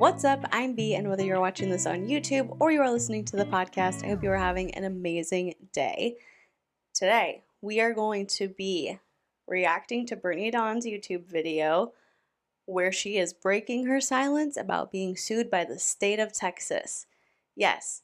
What's up? I'm B, and whether you're watching this on YouTube or you are listening to the podcast, I hope you are having an amazing day. Today, we are going to be reacting to Brittany Dawn's YouTube video where she is breaking her silence about being sued by the state of Texas. Yes,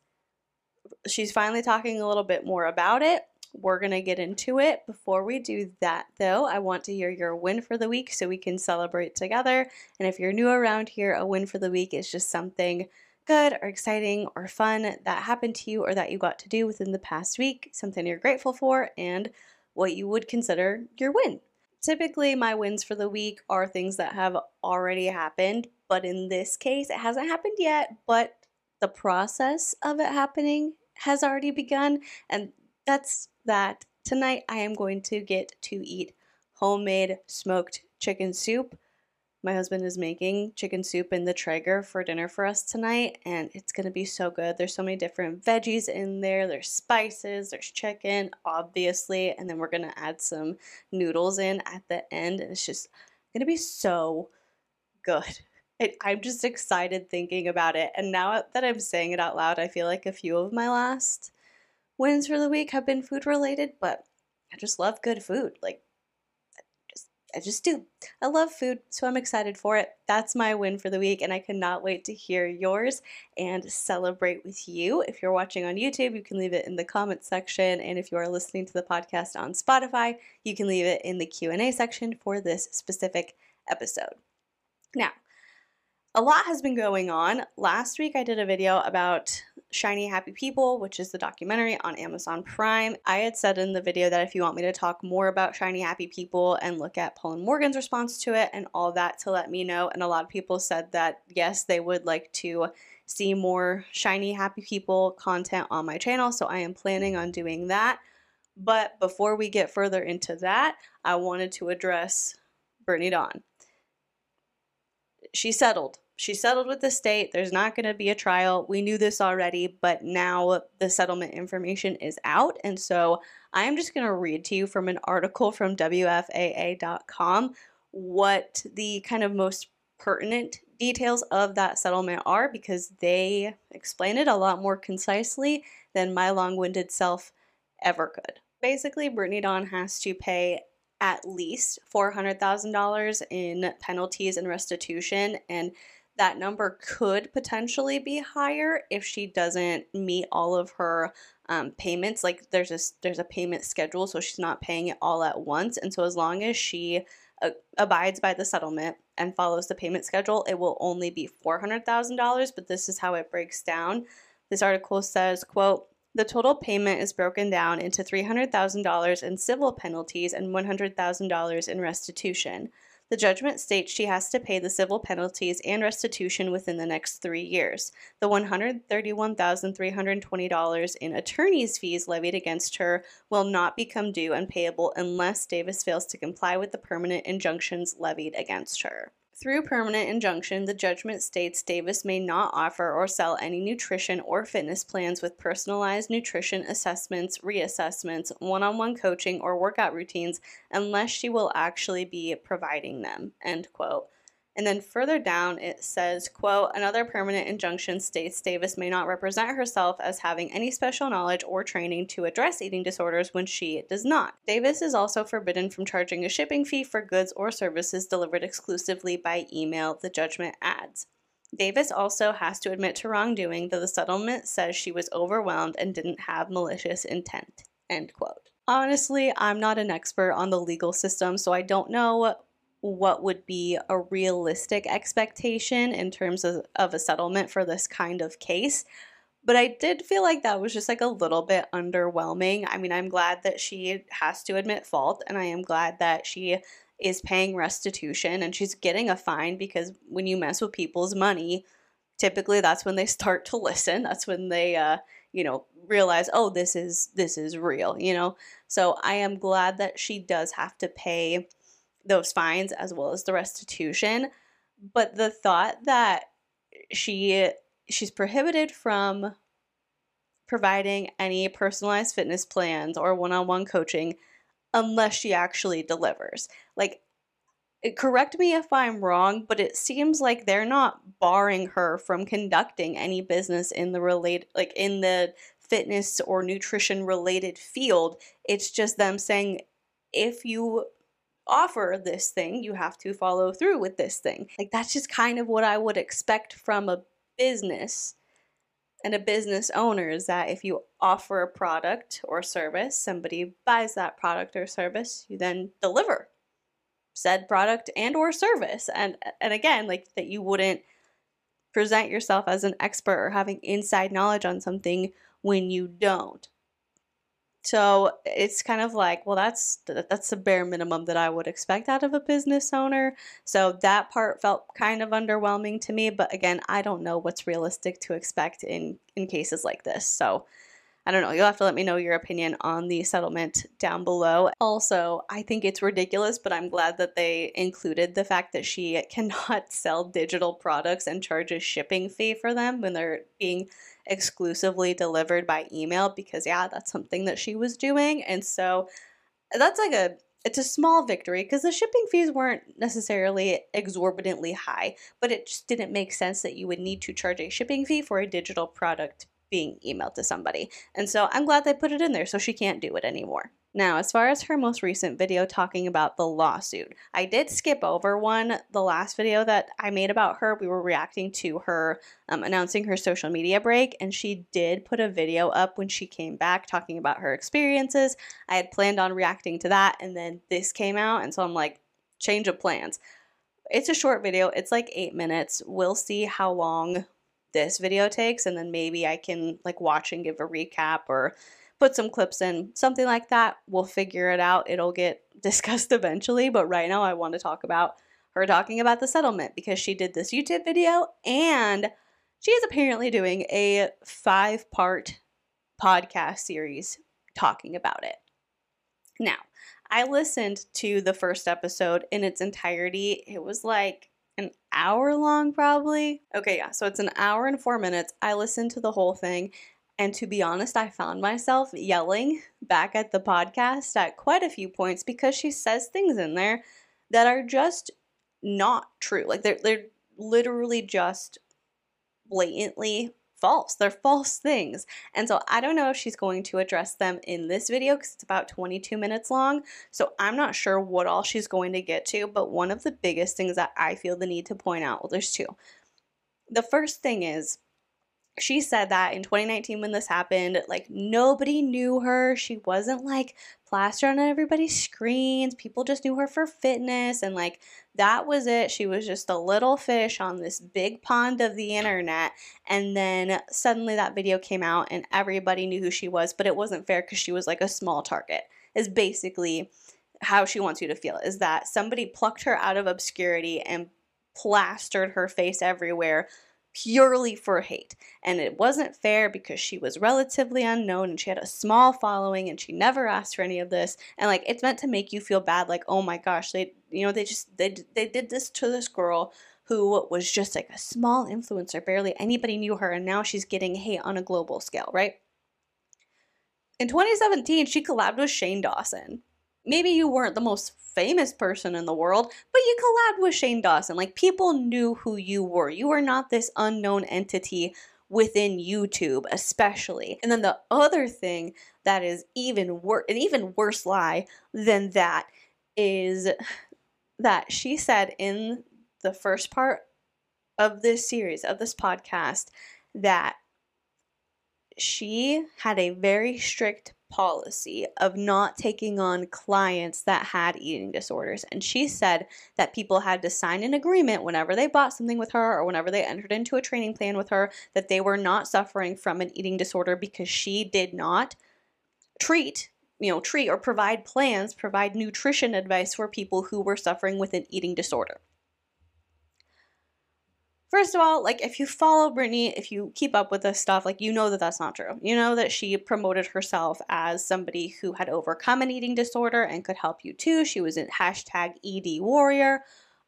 she's finally talking a little bit more about it. We're going to get into it. Before we do that, though, I want to hear your win for the week so we can celebrate together. And if you're new around here, a win for the week is just something good or exciting or fun that happened to you or that you got to do within the past week, something you're grateful for, and what you would consider your win. Typically, my wins for the week are things that have already happened, but in this case, it hasn't happened yet, but the process of it happening has already begun, and that's that. Tonight, I am going to get to eat homemade smoked chicken soup. My husband is making chicken soup in the Traeger for dinner for us tonight, and it's gonna be so good. There's so many different veggies in there. There's spices, there's chicken, obviously, and then we're gonna add some noodles in at the end, and it's just gonna be so good. It, I'm just excited thinking about it, and now that I'm saying it out loud, I feel like a few of my last wins for the week have been food related, but I just love good food. Like I just I just do. I love food, so I'm excited for it. That's my win for the week and I cannot wait to hear yours and celebrate with you. If you're watching on YouTube, you can leave it in the comments section and if you are listening to the podcast on Spotify, you can leave it in the Q&A section for this specific episode. Now, a lot has been going on. Last week I did a video about Shiny Happy People, which is the documentary on Amazon Prime. I had said in the video that if you want me to talk more about Shiny Happy People and look at Paul and Morgan's response to it and all that to let me know. And a lot of people said that yes, they would like to see more Shiny Happy People content on my channel. So I am planning on doing that. But before we get further into that, I wanted to address Brittany Dawn. She settled she settled with the state. There's not going to be a trial. We knew this already, but now the settlement information is out. And so I am just going to read to you from an article from WFAA.com what the kind of most pertinent details of that settlement are because they explain it a lot more concisely than my long winded self ever could. Basically, Brittany Dawn has to pay at least $400,000 in penalties and restitution. And that number could potentially be higher if she doesn't meet all of her um, payments. Like there's a there's a payment schedule, so she's not paying it all at once. And so as long as she uh, abides by the settlement and follows the payment schedule, it will only be four hundred thousand dollars. But this is how it breaks down. This article says, "quote." The total payment is broken down into $300,000 in civil penalties and $100,000 in restitution. The judgment states she has to pay the civil penalties and restitution within the next three years. The $131,320 in attorney's fees levied against her will not become due and payable unless Davis fails to comply with the permanent injunctions levied against her. Through permanent injunction, the judgment states Davis may not offer or sell any nutrition or fitness plans with personalized nutrition assessments, reassessments, one on one coaching, or workout routines unless she will actually be providing them. End quote. And then further down it says, quote, another permanent injunction states Davis may not represent herself as having any special knowledge or training to address eating disorders when she does not. Davis is also forbidden from charging a shipping fee for goods or services delivered exclusively by email, the judgment adds. Davis also has to admit to wrongdoing, though the settlement says she was overwhelmed and didn't have malicious intent. End quote. Honestly, I'm not an expert on the legal system, so I don't know what would be a realistic expectation in terms of, of a settlement for this kind of case. But I did feel like that was just like a little bit underwhelming. I mean, I'm glad that she has to admit fault, and I am glad that she is paying restitution and she's getting a fine because when you mess with people's money, typically that's when they start to listen. That's when they, uh, you know, realize, oh, this is this is real, you know. So I am glad that she does have to pay those fines as well as the restitution. But the thought that she she's prohibited from providing any personalized fitness plans or one-on-one coaching unless she actually delivers. Like eh, correct me if I'm wrong, but it seems like they're not barring her from conducting any business in the relate like in the fitness or nutrition related field. It's just them saying if you offer this thing, you have to follow through with this thing. Like that's just kind of what I would expect from a business and a business owner is that if you offer a product or service, somebody buys that product or service, you then deliver said product and or service and and again like that you wouldn't present yourself as an expert or having inside knowledge on something when you don't so it's kind of like well that's that's the bare minimum that i would expect out of a business owner so that part felt kind of underwhelming to me but again i don't know what's realistic to expect in in cases like this so I don't know. You'll have to let me know your opinion on the settlement down below. Also, I think it's ridiculous, but I'm glad that they included the fact that she cannot sell digital products and charge a shipping fee for them when they're being exclusively delivered by email because, yeah, that's something that she was doing. And so that's like a it's a small victory because the shipping fees weren't necessarily exorbitantly high, but it just didn't make sense that you would need to charge a shipping fee for a digital product being emailed to somebody. And so I'm glad they put it in there so she can't do it anymore. Now, as far as her most recent video talking about the lawsuit, I did skip over one, the last video that I made about her. We were reacting to her um, announcing her social media break, and she did put a video up when she came back talking about her experiences. I had planned on reacting to that, and then this came out, and so I'm like, change of plans. It's a short video, it's like eight minutes. We'll see how long this video takes and then maybe I can like watch and give a recap or put some clips in, something like that. We'll figure it out. It'll get discussed eventually, but right now I want to talk about her talking about the settlement because she did this YouTube video and she is apparently doing a five part podcast series talking about it. Now, I listened to the first episode in its entirety. It was like an hour long, probably. Okay, yeah, so it's an hour and four minutes. I listened to the whole thing. And to be honest, I found myself yelling back at the podcast at quite a few points because she says things in there that are just not true. Like they're they're literally just blatantly false. They're false things. And so I don't know if she's going to address them in this video because it's about 22 minutes long. So I'm not sure what all she's going to get to. But one of the biggest things that I feel the need to point out well, there's two. The first thing is, she said that in 2019 when this happened, like nobody knew her. She wasn't like plastered on everybody's screens. People just knew her for fitness and like that was it. She was just a little fish on this big pond of the internet. And then suddenly that video came out and everybody knew who she was, but it wasn't fair because she was like a small target, is basically how she wants you to feel is that somebody plucked her out of obscurity and plastered her face everywhere purely for hate. And it wasn't fair because she was relatively unknown and she had a small following and she never asked for any of this. And like it's meant to make you feel bad like, "Oh my gosh, they you know, they just they they did this to this girl who was just like a small influencer, barely anybody knew her and now she's getting hate on a global scale, right?" In 2017, she collabed with Shane Dawson maybe you weren't the most famous person in the world, but you collabed with Shane Dawson. Like people knew who you were. You were not this unknown entity within YouTube, especially. And then the other thing that is even worse, an even worse lie than that is that she said in the first part of this series, of this podcast, that she had a very strict policy of not taking on clients that had eating disorders. And she said that people had to sign an agreement whenever they bought something with her or whenever they entered into a training plan with her that they were not suffering from an eating disorder because she did not treat you know treat or provide plans provide nutrition advice for people who were suffering with an eating disorder First of all, like if you follow Brittany, if you keep up with this stuff, like you know that that's not true. You know that she promoted herself as somebody who had overcome an eating disorder and could help you too. She was in hashtag ED warrior,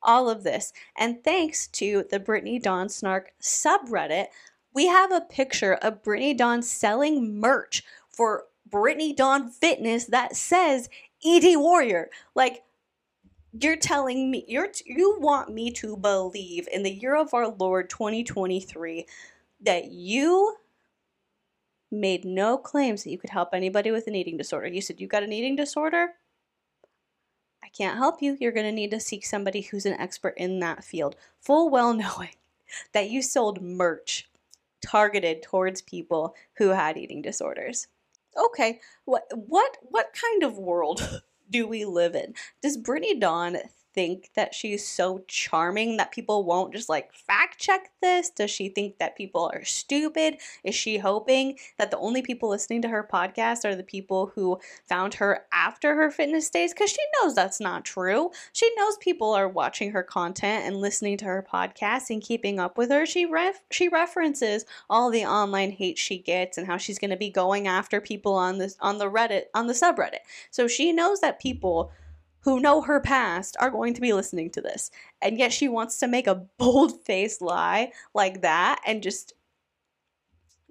all of this. And thanks to the Brittany Dawn Snark subreddit, we have a picture of Brittany Dawn selling merch for Brittany Dawn Fitness that says ED warrior. Like, you're telling me you're you want me to believe in the year of our Lord 2023 that you made no claims that you could help anybody with an eating disorder. You said you got an eating disorder? I can't help you. You're going to need to seek somebody who's an expert in that field, full well knowing that you sold merch targeted towards people who had eating disorders. Okay, what what what kind of world do we live in? Does Brittany Dawn think that she's so charming that people won't just like fact check this? Does she think that people are stupid? Is she hoping that the only people listening to her podcast are the people who found her after her fitness days? Because she knows that's not true. She knows people are watching her content and listening to her podcast and keeping up with her. She ref- she references all the online hate she gets and how she's going to be going after people on this on the Reddit on the subreddit. So she knows that people who know her past are going to be listening to this. And yet she wants to make a bold faced lie like that and just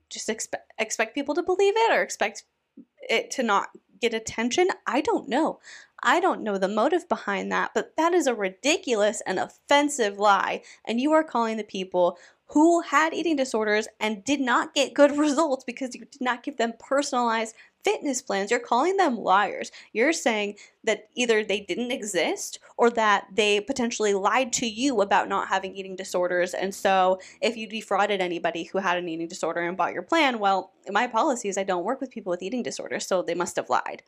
just expect expect people to believe it or expect it to not get attention. I don't know. I don't know the motive behind that, but that is a ridiculous and offensive lie. And you are calling the people who had eating disorders and did not get good results because you did not give them personalized fitness plans, you're calling them liars. You're saying that either they didn't exist or that they potentially lied to you about not having eating disorders. And so, if you defrauded anybody who had an eating disorder and bought your plan, well, my policy is I don't work with people with eating disorders, so they must have lied.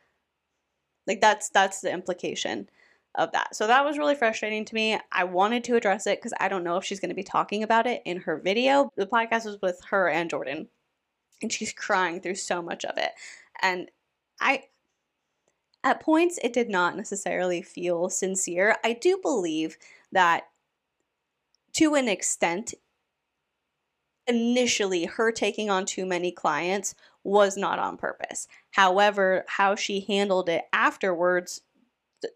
Like that's that's the implication of that. So that was really frustrating to me. I wanted to address it because I don't know if she's going to be talking about it in her video. The podcast was with her and Jordan, and she's crying through so much of it. And I, at points, it did not necessarily feel sincere. I do believe that to an extent, initially, her taking on too many clients was not on purpose. However, how she handled it afterwards, th-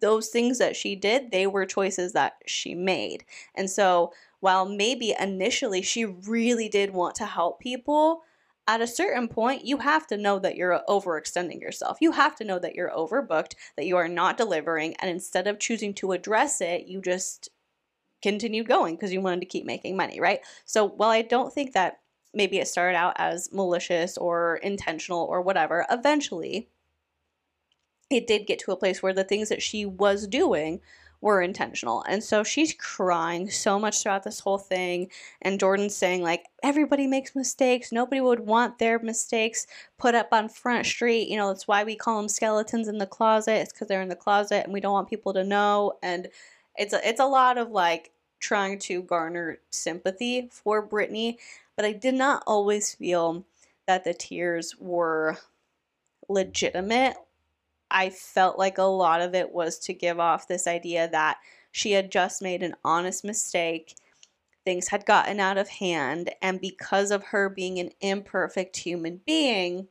those things that she did, they were choices that she made. And so, while maybe initially she really did want to help people, at a certain point, you have to know that you're overextending yourself. You have to know that you're overbooked, that you are not delivering, and instead of choosing to address it, you just continued going because you wanted to keep making money, right? So, while I don't think that maybe it started out as malicious or intentional or whatever, eventually it did get to a place where the things that she was doing were intentional. And so she's crying so much throughout this whole thing. And Jordan's saying, like, everybody makes mistakes. Nobody would want their mistakes put up on Front Street. You know, that's why we call them skeletons in the closet. It's because they're in the closet and we don't want people to know. And it's a, it's a lot of like trying to garner sympathy for Brittany. But I did not always feel that the tears were legitimate I felt like a lot of it was to give off this idea that she had just made an honest mistake. Things had gotten out of hand. And because of her being an imperfect human being,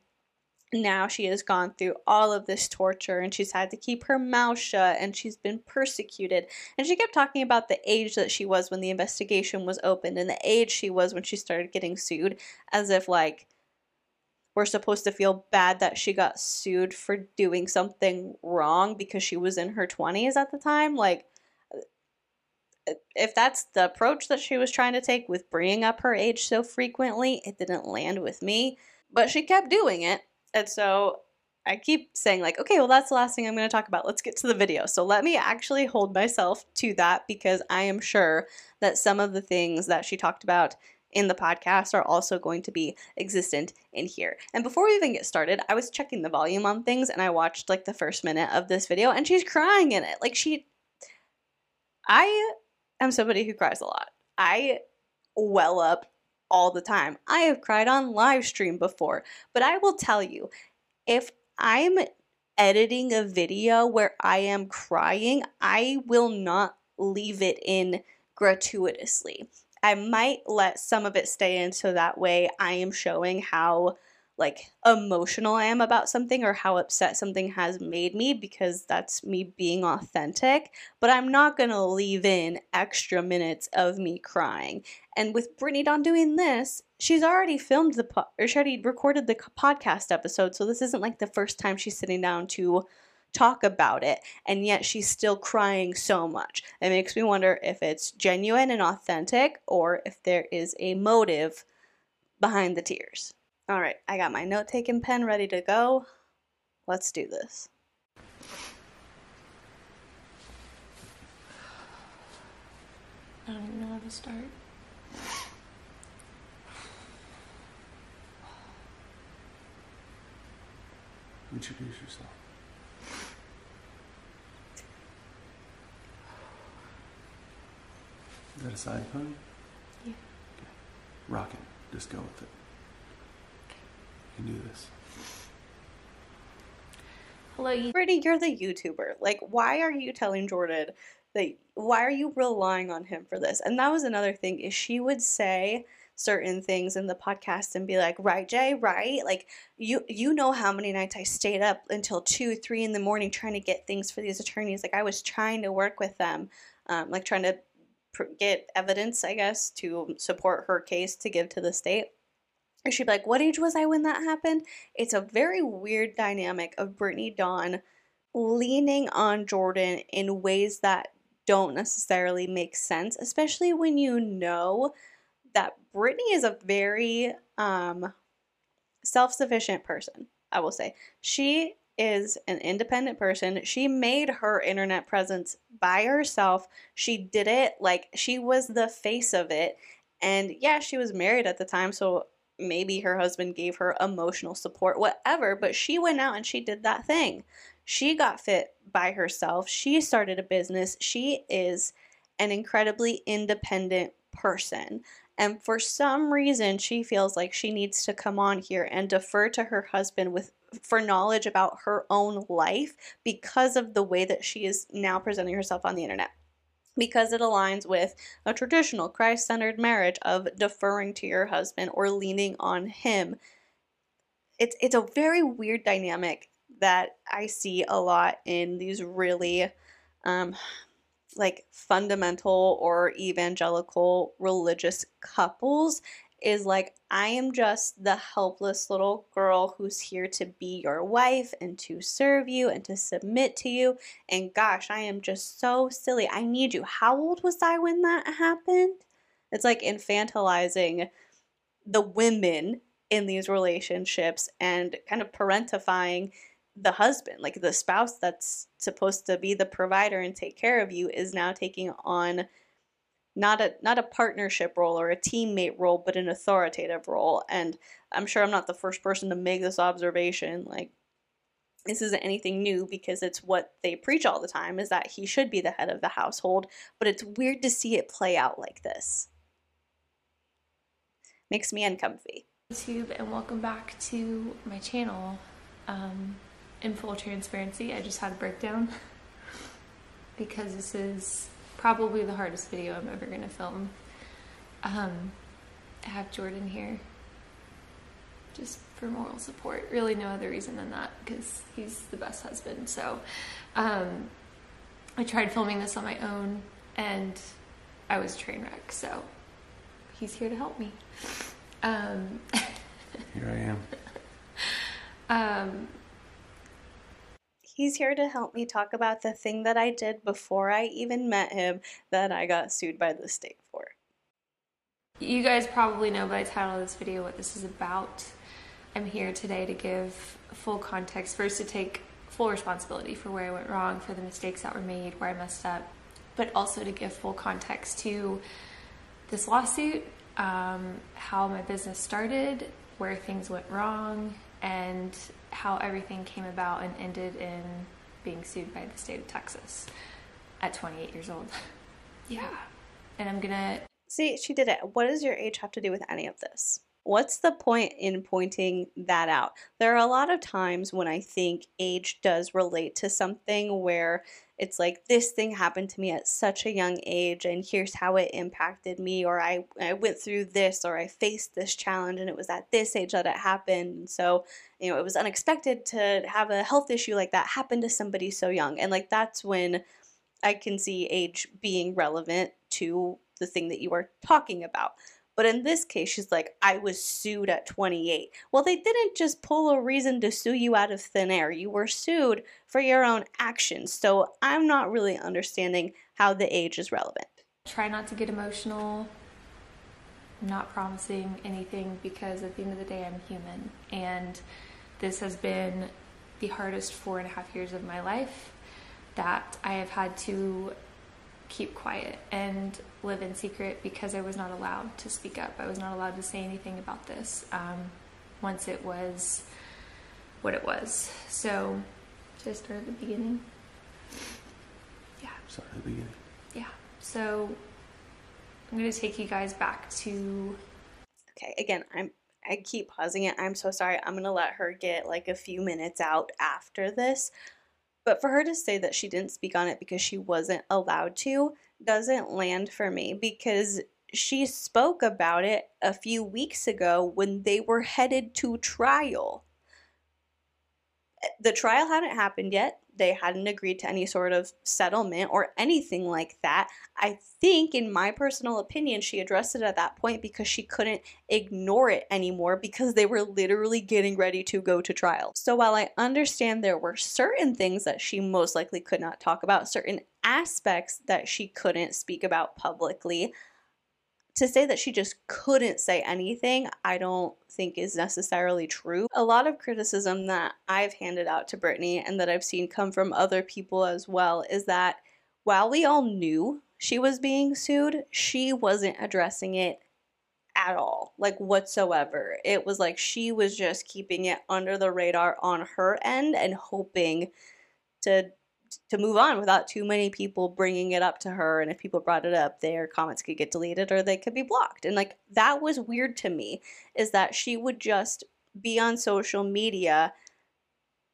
now she has gone through all of this torture and she's had to keep her mouth shut and she's been persecuted. And she kept talking about the age that she was when the investigation was opened and the age she was when she started getting sued, as if, like, we're supposed to feel bad that she got sued for doing something wrong because she was in her 20s at the time. Like, uh, if that's the approach that she was trying to take with bringing up her age so frequently, it didn't land with me. But she kept doing it. And so I keep saying, like, okay, well, that's the last thing I'm going to talk about. Let's get to the video. So let me actually hold myself to that because I am sure that some of the things that she talked about in the podcast are also going to be existent in here. And before we even get started, I was checking the volume on things and I watched like the first minute of this video and she's crying in it. Like she I am somebody who cries a lot. I well up all the time. I have cried on live stream before, but I will tell you if I'm editing a video where I am crying, I will not leave it in gratuitously. I might let some of it stay in so that way I am showing how like emotional I am about something or how upset something has made me because that's me being authentic, but I'm not to leave in extra minutes of me crying. And with Brittany Dawn doing this, she's already filmed the po- or she already recorded the podcast episode, so this isn't like the first time she's sitting down to talk about it, and yet she's still crying so much. It makes me wonder if it's genuine and authentic or if there is a motive behind the tears. All right, I got my note taking pen ready to go. Let's do this. I don't even know how to start. Introduce yourself. Is that a side pun? Yeah. Okay. Rock it. Just go with it. You can do this. Hello, you. Brittany, you're the YouTuber. Like, why are you telling Jordan that? Why are you relying on him for this? And that was another thing is she would say certain things in the podcast and be like, "Right, Jay, right? Like, you you know how many nights I stayed up until two, three in the morning trying to get things for these attorneys. Like, I was trying to work with them, um, like trying to get evidence, I guess, to support her case to give to the state." And she'd be like, What age was I when that happened? It's a very weird dynamic of Brittany Dawn leaning on Jordan in ways that don't necessarily make sense, especially when you know that Brittany is a very um, self sufficient person, I will say. She is an independent person. She made her internet presence by herself. She did it like she was the face of it. And yeah, she was married at the time, so maybe her husband gave her emotional support, whatever, but she went out and she did that thing. She got fit by herself. She started a business. She is an incredibly independent person. And for some reason, she feels like she needs to come on here and defer to her husband with for knowledge about her own life because of the way that she is now presenting herself on the internet because it aligns with a traditional Christ centered marriage of deferring to your husband or leaning on him. It's, it's a very weird dynamic that I see a lot in these really um, like fundamental or evangelical religious couples is like, I am just the helpless little girl who's here to be your wife and to serve you and to submit to you. And gosh, I am just so silly. I need you. How old was I when that happened? It's like infantilizing the women in these relationships and kind of parentifying the husband, like the spouse that's supposed to be the provider and take care of you, is now taking on not a not a partnership role or a teammate role but an authoritative role. And i'm sure i'm not the first person to make this observation like this isn't anything new because it's what they preach all the time is that he should be the head of the household but it's weird to see it play out like this. Makes me uncomfy. YouTube and welcome back to my channel. Um, in full transparency, I just had a breakdown because this is probably the hardest video I'm ever gonna film. Um, I have Jordan here just for moral support. Really, no other reason than that because he's the best husband. So, um, I tried filming this on my own and I was train wreck. So, he's here to help me. Um, Here I am. um, he's here to help me talk about the thing that i did before i even met him that i got sued by the state for You guys probably know by the title of this video what this is about. I'm here today to give full context. First, to take full responsibility for where I went wrong, for the mistakes that were made, where I messed up, but also to give full context to this lawsuit, um, how my business started, where things went wrong, and how everything came about and ended in being sued by the state of Texas at 28 years old. yeah. And I'm gonna See, she did it. What does your age have to do with any of this? What's the point in pointing that out? There are a lot of times when I think age does relate to something where it's like this thing happened to me at such a young age and here's how it impacted me or I, I went through this or I faced this challenge and it was at this age that it happened. So, you know, it was unexpected to have a health issue like that happen to somebody so young. And like that's when I can see age being relevant to the thing that you are talking about. But in this case, she's like, I was sued at 28. Well, they didn't just pull a reason to sue you out of thin air. You were sued for your own actions. So I'm not really understanding how the age is relevant. Try not to get emotional. I'm not promising anything because at the end of the day, I'm human. And this has been the hardest four and a half years of my life that I have had to keep quiet and live in secret because I was not allowed to speak up. I was not allowed to say anything about this um, once it was what it was. So, should I start at the beginning? Yeah. Start at the beginning. Yeah. So, I'm going to take you guys back to. Okay, again, I'm I keep pausing it. I'm so sorry. I'm going to let her get like a few minutes out after this. But for her to say that she didn't speak on it because she wasn't allowed to doesn't land for me because she spoke about it a few weeks ago when they were headed to trial. The trial hadn't happened yet they hadn't agreed to any sort of settlement or anything like that. I think, in my personal opinion, she addressed it at that point because she couldn't ignore it anymore because they were literally getting ready to go to trial. So, while I understand there were certain things that she most likely could not talk about, certain aspects that she couldn't speak about publicly, to say that she just couldn't say anything, I don't think is necessarily true. A lot of criticism that I've handed out to Brittany and that I've seen come from other people as well is that while we all knew she was being sued, she wasn't addressing it at all, like whatsoever. It was like she was just keeping it under the radar on her end and hoping to to move on without too many people bringing it up to her and if people brought it up their comments could get deleted or they could be blocked. And like that was weird to me is that she would just be on social media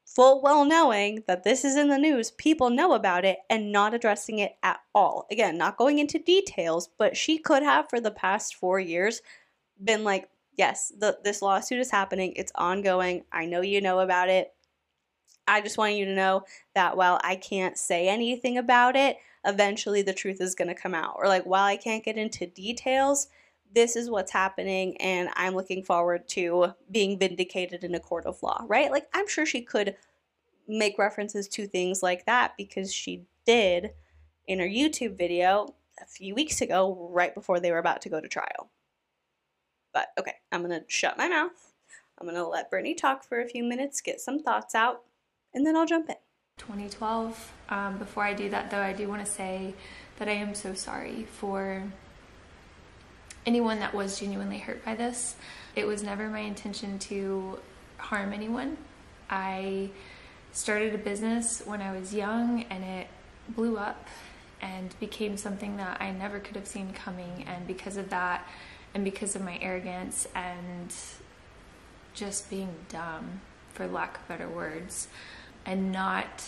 full well knowing that this is in the news people know about it and not addressing it at all. Again not going into details but she could have for the past 4 years been like yes the, this lawsuit is happening it's ongoing i know you know about it I just want you to know that while I can't say anything about it, eventually the truth is going to come out. Or, like, while I can't get into details, this is what's happening, and I'm looking forward to being vindicated in a court of law, right? Like, I'm sure she could make references to things like that because she did in her YouTube video a few weeks ago, right before they were about to go to trial. But okay, I'm to shut my mouth. I'm to let Brittany talk for a few minutes, get some thoughts out, and then I'll jump in. 2012. Um, before I do that, though, I do want to say that I am so sorry for anyone that was genuinely hurt by this. It was never my intention to harm anyone. I started a business when I was young and it blew up and became something that I never could have seen coming. And because of that, and because of my arrogance and just being dumb, for lack of better words, and not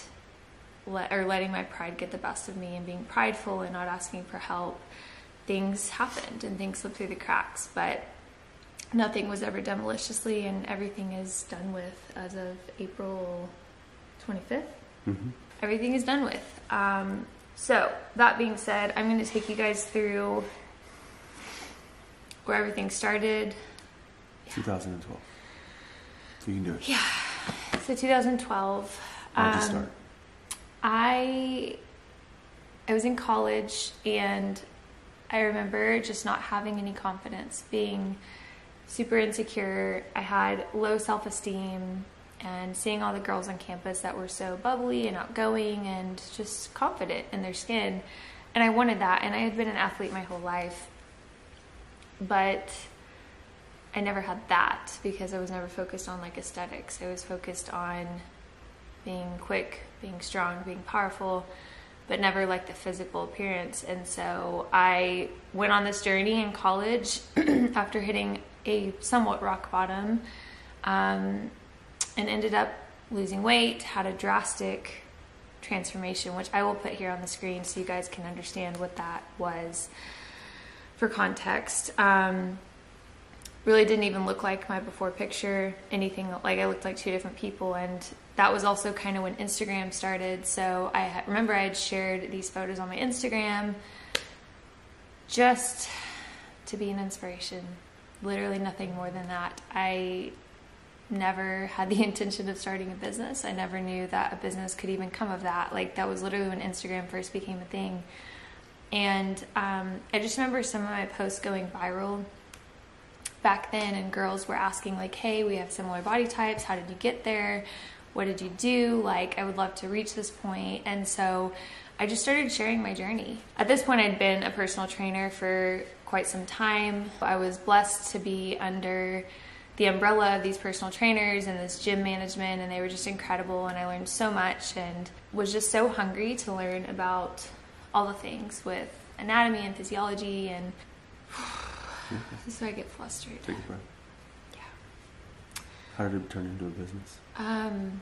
let or letting my pride get the best of me and being prideful and not asking for help things happened and things slipped through the cracks but nothing was ever done maliciously and everything is done with as of april 25th mm-hmm. everything is done with. Um, so that being said i'm going to take you guys through where everything started. 2012 you can do it. Yeah so 2012. How'd you um, start? I I was in college and I remember just not having any confidence, being super insecure. I had low self esteem and seeing all the girls on campus that were so bubbly and outgoing and just confident in their skin. And I wanted that. And I had been an athlete my whole life. But I never had that because I was never focused on like aesthetics. I was focused on being quick, being strong, being powerful, but never like the physical appearance. And so I went on this journey in college after hitting a somewhat rock bottom um, and ended up losing weight, had a drastic transformation, which I will put here on the screen so you guys can understand what that was for context. Um, really didn't even look like my before picture, anything like I looked like two different people. And that was also kind of when Instagram started. So I remember I had shared these photos on my Instagram just to be an inspiration. Literally nothing more than that. I never had the intention of starting a business. I never knew that a business could even come of that. Like that was literally when Instagram first became a thing. And um, I just remember some of my posts going viral back then, and girls were asking like, "Hey, we have similar body types. How did you get there? What did you do? Like, I would love to reach this point." And so I just started sharing my journey. At this point, I'd been a personal trainer for quite some time. I was blessed to be under the umbrella of these personal trainers and this gym management, and they were just incredible. And I learned so much and was just so hungry to learn about all the things with anatomy and physiology. And so I get flustered. Take a breath. Yeah. How did it turn into a business? Um,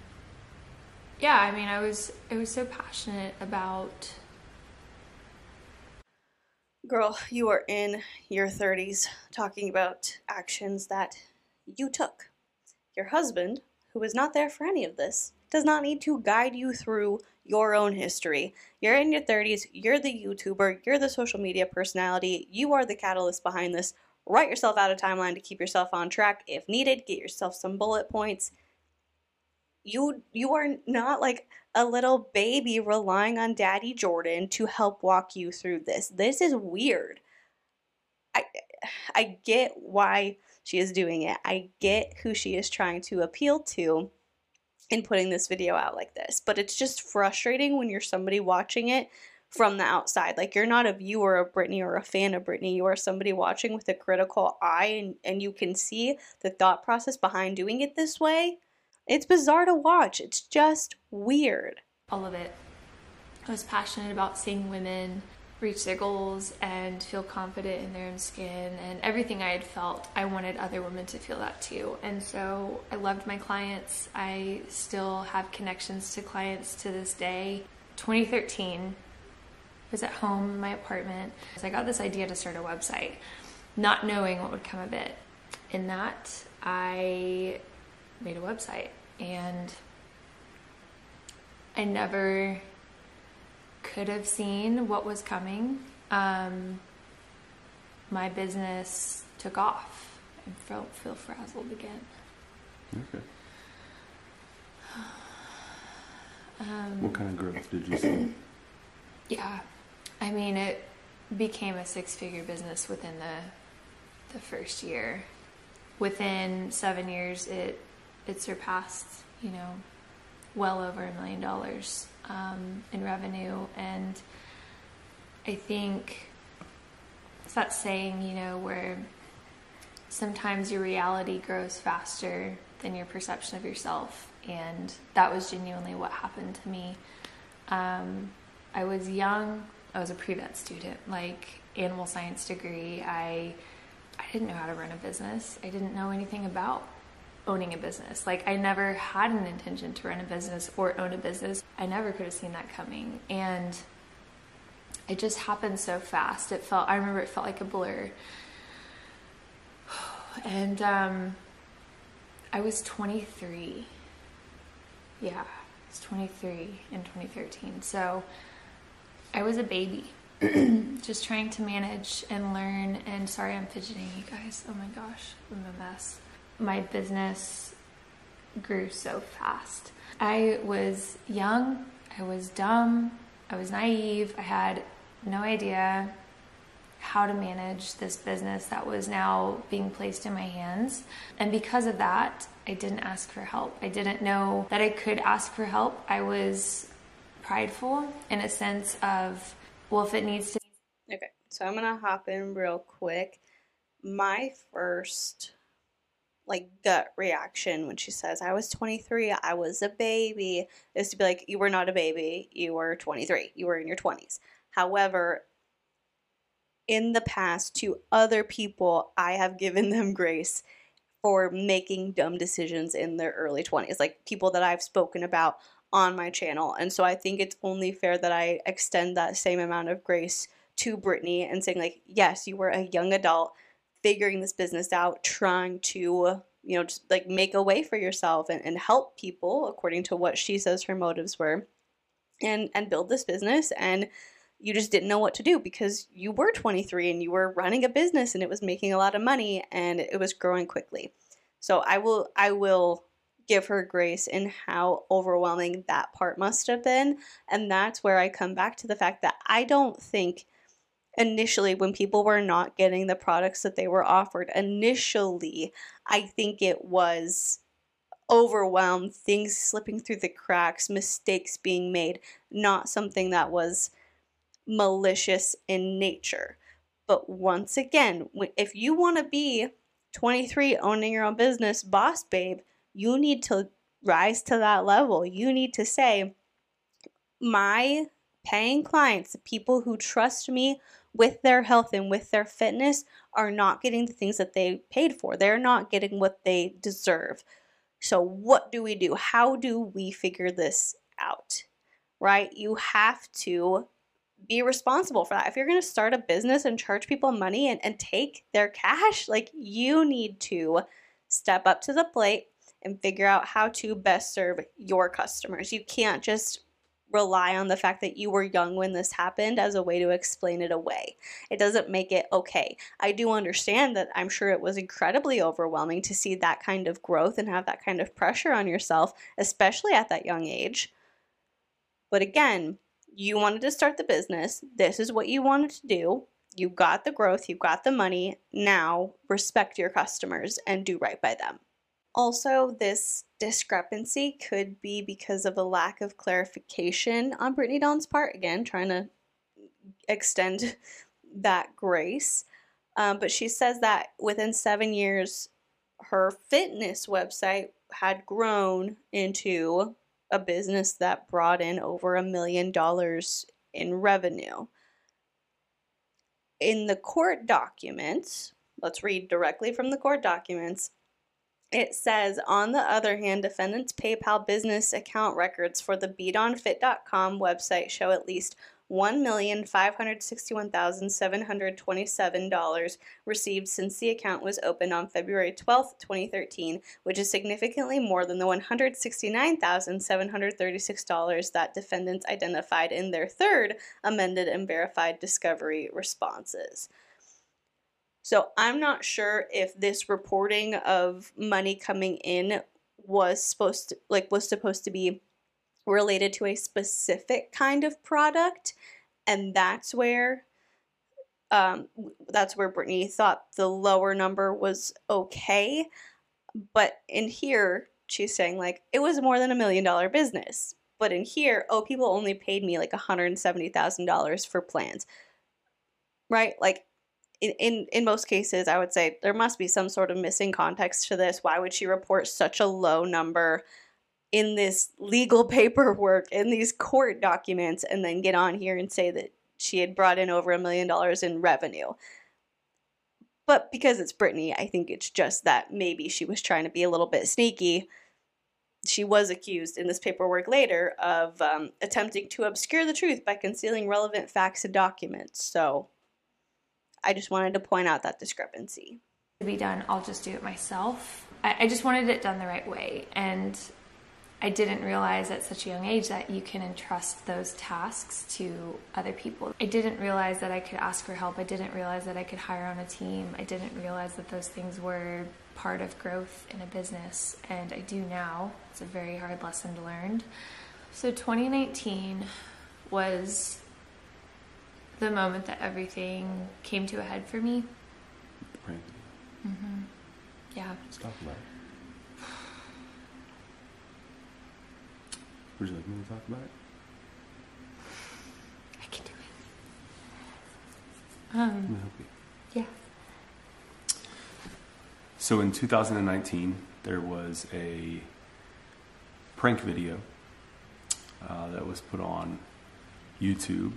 yeah, I mean, I was I was so passionate about Girl, you are in your 30s talking about actions that you took. Your husband, who was not there for any of this, does not need to guide you through your own history. You're in your 30s, you're the YouTuber, you're the social media personality, you are the catalyst behind this. Write yourself out a timeline to keep yourself on track if needed, get yourself some bullet points. You you are not like a little baby relying on Daddy Jordan to help walk you through this. This is weird. I I get why she is doing it. I get who she is trying to appeal to in putting this video out like this, but it's just frustrating when you're somebody watching it from the outside. Like you're not a viewer of Brittany or a fan of Brittany. You are somebody watching with a critical eye and, and you can see the thought process behind doing it this way. It's bizarre to watch. It's just weird. all of it. I was passionate about seeing women reach their goals and feel confident in their own skin and everything I had felt, I wanted other women to feel that too. And so I loved my clients. I still have connections to clients to this day. 2013, I was at home in my apartment. So I got this idea to start a website, not knowing what would come of it. In that, I made a website and I never could have seen what was coming. Um, my business took off. I felt feel frazzled again. Okay. Um, What kind of growth did you see? Yeah, I mean it became a six-figure business within the the first year. Within seven years, it it surpassed you know well over a million dollars um, in revenue, and I think it's that saying you know where sometimes your reality grows faster than your perception of yourself, and that was genuinely what happened to me. Um, I was young. I was a pre-vet student, like animal science degree. I I didn't know how to run a business. I didn't know anything about owning a business. Like I never had an intention to run a business or own a business. I never could have seen that coming. And it just happened so fast. It felt I remember it felt like a blur. And um I was 23. Yeah, I was 23 in 2013. So I was a baby, just trying to manage and learn. And sorry, I'm fidgeting, you guys. Oh my gosh, I'm a mess. My business grew so fast. I was young, I was dumb, I was naive, I had no idea how to manage this business that was now being placed in my hands. And because of that, I didn't ask for help. I didn't know that I could ask for help. I was prideful in a sense of, well, if it needs to. Okay, so I'm gonna hop in real quick. My first like gut reaction when she says I was 23, I was a baby, is to be like, you were not a baby, you were 23, you were in your 20s. However, in the past to other people, I have given them grace for making dumb decisions in their early 20s, like people that I've spoken about on my channel. And so I think it's only fair that I extend that same amount of grace to Brittany and saying, like, yes, you were a young adult figuring this business out, trying to, you know, just like make a way for yourself and, and help people according to what she says her motives were and and build this business and you just didn't know what to do because you were 23 and you were running a business and it was making a lot of money and it was growing quickly. So I will I will give her grace in how overwhelming that part must have been and that's where I come back to the fact that I don't think initially when people were not getting the products that they were offered initially I think it was overwhelmed, things slipping through the cracks, mistakes being made, not something that was malicious in nature. But once again, if you want to be 23 owning your own business, boss babe, you need to rise to that level. You need to say, my paying clients, the people who trust me with their health and with their fitness, are not getting the things that they paid for. They're not getting what they deserve. So, what do we do? How do we figure this out? Right? You have to be responsible for that. If you're going to start a business and charge people money and, and take their cash, like you need to step up to the plate and figure out how to best serve your customers. You can't just rely on the fact that you were young when this happened as a way to explain it away. It doesn't make it okay. I do understand that I'm sure it was incredibly overwhelming to see that kind of growth and have that kind of pressure on yourself, especially at that young age. But again, you wanted to start the business. This is what you wanted to do. You got the growth, you got the money. Now respect your customers and do right by them. Also, this discrepancy could be because of a lack of clarification on Brittany Dawn's part. Again, trying to extend that grace. Um, but she says that within seven years, her fitness website had grown into a business that brought in over a million dollars in revenue. In the court documents, let's read directly from the court documents. It says, on the other hand, defendant's PayPal business account records for the beatonfit.com website show at least $1,561,727 received since the account was opened on February 12, 2013, which is significantly more than the $169,736 that defendants identified in their third amended and verified discovery responses. So I'm not sure if this reporting of money coming in was supposed to like was supposed to be related to a specific kind of product and that's where um, that's where Brittany thought the lower number was okay. But in here she's saying like it was more than a million dollar business. But in here oh people only paid me like $170000 for plans. Right? Like in, in in most cases i would say there must be some sort of missing context to this why would she report such a low number in this legal paperwork in these court documents and then get on here and say that she had brought in over a million dollars in revenue. But because it's Brittany, I think it's just that maybe she was trying to be a little bit sneaky. She was accused in this paperwork later of um, attempting to obscure the truth by concealing relevant facts and documents. So I just wanted to point out that discrepancy. To be done, I'll just do it myself. I, I just wanted it done the right way. And I didn't realize at such a young age that you can entrust those tasks to other people. I didn't realize that I could ask for help. I didn't realize that I could hire on a team. I didn't realize that those things were part of growth in a business, and I do now. It's a very hard lesson to learn. So 2019 was the moment that everything came to a head for me. Right. Mm-hmm. Yeah. Let's talk about it. Would you like me to talk about it? I can do it. Um, me help you. yeah. So in 2019, there was a prank video uh, that was put on YouTube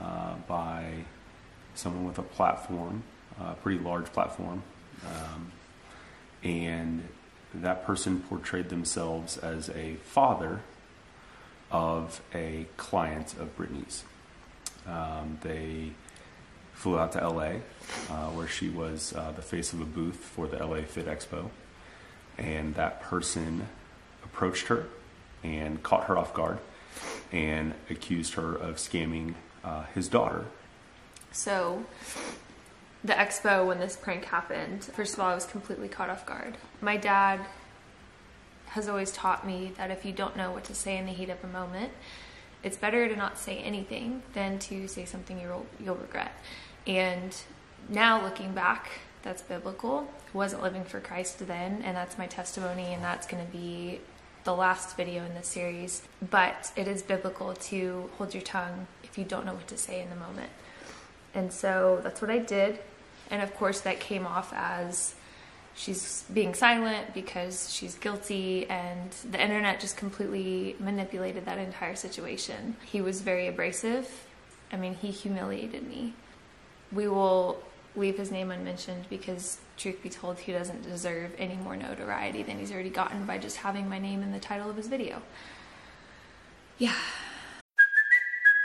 uh, by someone with a platform, a pretty large platform. Um, and that person portrayed themselves as a father of a client of Brittany's. Um, they flew out to LA, uh, where she was uh, the face of a booth for the LA Fit Expo. And that person approached her and caught her off guard and accused her of scamming uh, his daughter. So, the expo, when this prank happened, first of all, I was completely caught off guard. My dad has always taught me that if you don't know what to say in the heat of a moment, it's better to not say anything than to say something you'll, you'll regret. And now looking back, that's biblical. I wasn't living for Christ then, and that's my testimony, and that's going to be the last video in this series. But it is biblical to hold your tongue if you don't know what to say in the moment. And so that's what I did. And of course, that came off as she's being silent because she's guilty, and the internet just completely manipulated that entire situation. He was very abrasive. I mean, he humiliated me. We will leave his name unmentioned because, truth be told, he doesn't deserve any more notoriety than he's already gotten by just having my name in the title of his video. Yeah.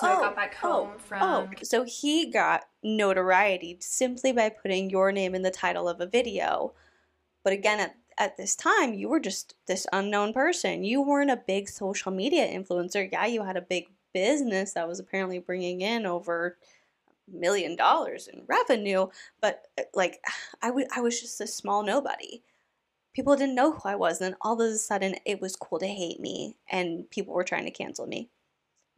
So I got back home from. Oh, so he got notoriety simply by putting your name in the title of a video. But again, at, at this time, you were just this unknown person. You weren't a big social media influencer. Yeah, you had a big business that was apparently bringing in over a million dollars in revenue, but uh, like I, w- I was just a small nobody. People didn't know who I was, and all of a sudden it was cool to hate me, and people were trying to cancel me.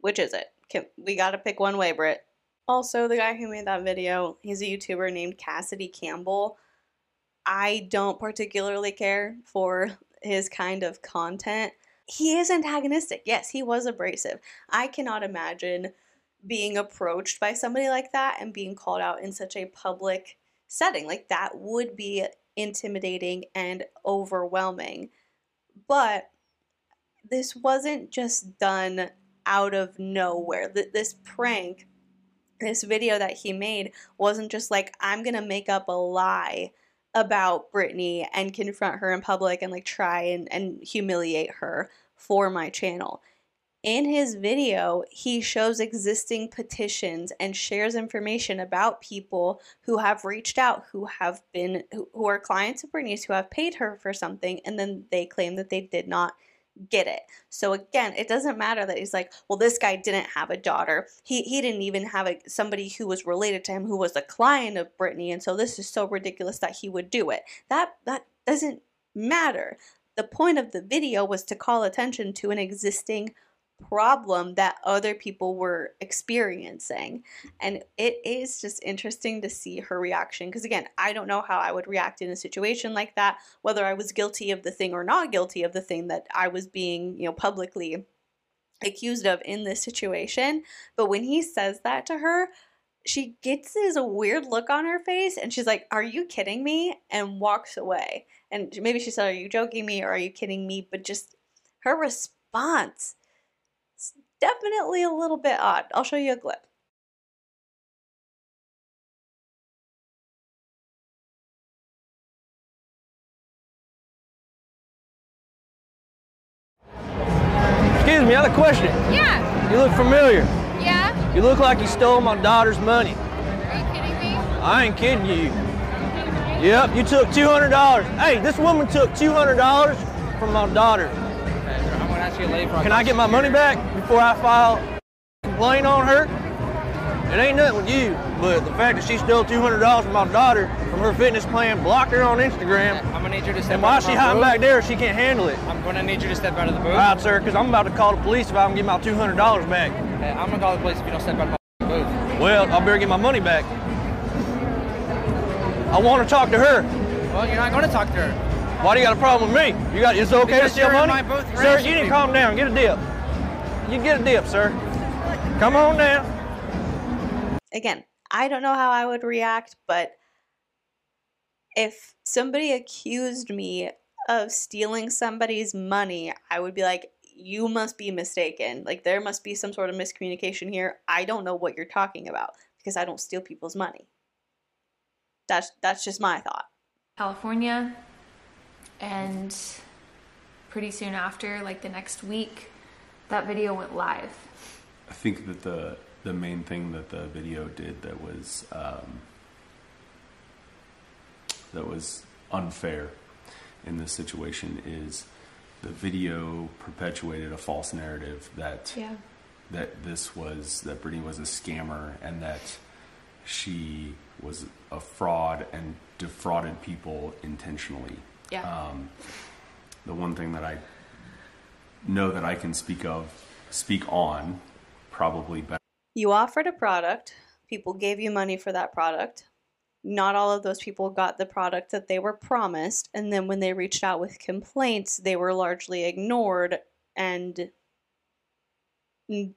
Which is it? Can, we got to pick one way, Britt. Also, the guy who made that video, he's a YouTuber named Cassady Campbell. I don't particularly care for his kind of content. He is antagonistic. Yes, he was abrasive. I cannot imagine being approached by somebody like that and being called out in such a public setting. Like that would be intimidating and overwhelming. But this wasn't just done out of nowhere. This prank, this video that he made, wasn't just like, I'm to make up a lie about Brittany and confront her in public and like try and, and humiliate her for my channel. In his video, he shows existing petitions and shares information about people who have reached out, who have been, who are clients of Brittany's, who have paid her for something, and then they claim that they did not get it. So again, it doesn't matter that he's like, well, this guy didn't have a daughter. He he didn't even have a, somebody who was related to him who was a client of Brittany, and so this is so ridiculous that he would do it. That that doesn't matter. The point of the video was to call attention to an existing problem that other people were experiencing. And it is just interesting to see her reaction because, again, I don't know how I would react in a situation like that, whether I was guilty of the thing or not guilty of the thing that I was being, you know, publicly accused of in this situation. But when he says that to her, she gets this weird look on her face and she's like, Are you kidding me? and walks away. And maybe she said, Are you joking me or are you kidding me? But just her response definitely a little bit odd. I'll show you a clip. Excuse me, I have a question. Yeah. You look familiar. Yeah. You look like you stole my daughter's money. Are you kidding me? I ain't kidding you. Yep, you took $200. Hey, this woman took $200 from my daughter. Can I get my money back before I file a complaint on her? It ain't nothing with you, but the fact that she stole $200 from my daughter from her fitness plan, blocked her on Instagram, I'm gonna need you to step and why out of she hiding booth. back there if she can't handle it? I'm gonna need you to step out of the booth. All right, sir, because I'm about to call the police if I don't get my $200 back. Hey, I'm gonna call the police if you don't step out of my booth. Well, I better get my money back. I want to talk to her. Well, you're not gonna talk to her. Why do you got a problem with me? You got it's okay Because to steal money? sir, you need to people. calm down. Get a dip. You get a dip, sir. Come on down. Again, I don't know how I would react, but if somebody accused me of stealing somebody's money, I would be like, you must be mistaken. Like there must be some sort of miscommunication here. I don't know what you're talking about because I don't steal people's money. That's that's just my thought. California, and pretty soon after, like the next week, that video went live. I think that the the main thing that the video did that was um, that was unfair in this situation is the video perpetuated a false narrative that Yeah. that this was that Brittany was a scammer and that she was a fraud and defrauded people intentionally. Yeah. Um, the one thing that I know that I can speak of, speak on, probably better. You offered a product, people gave you money for that product. Not all of those people got the product that they were promised, and then when they reached out with complaints, they were largely ignored and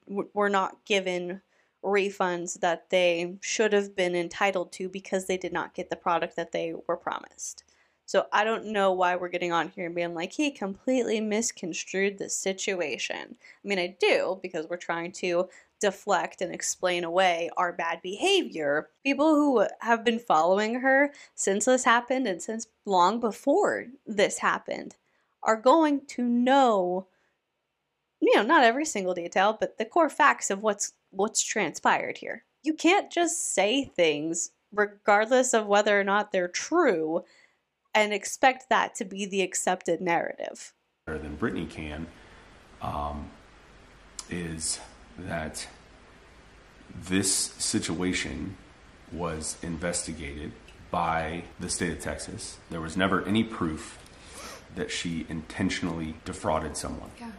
were not given refunds that they should have been entitled to because they did not get the product that they were promised. So I don't know why we're getting on here and being like, he completely misconstrued the situation. I mean, I do because we're trying to deflect and explain away our bad behavior. People who have been following her since this happened and since long before this happened are going to know you know, not every single detail, but the core facts of what's what's transpired here. You can't just say things regardless of whether or not they're true and expect that to be the accepted narrative. better than Brittany can um, is that this situation was investigated by the state of Texas. There was never any proof that she intentionally defrauded someone Yeah.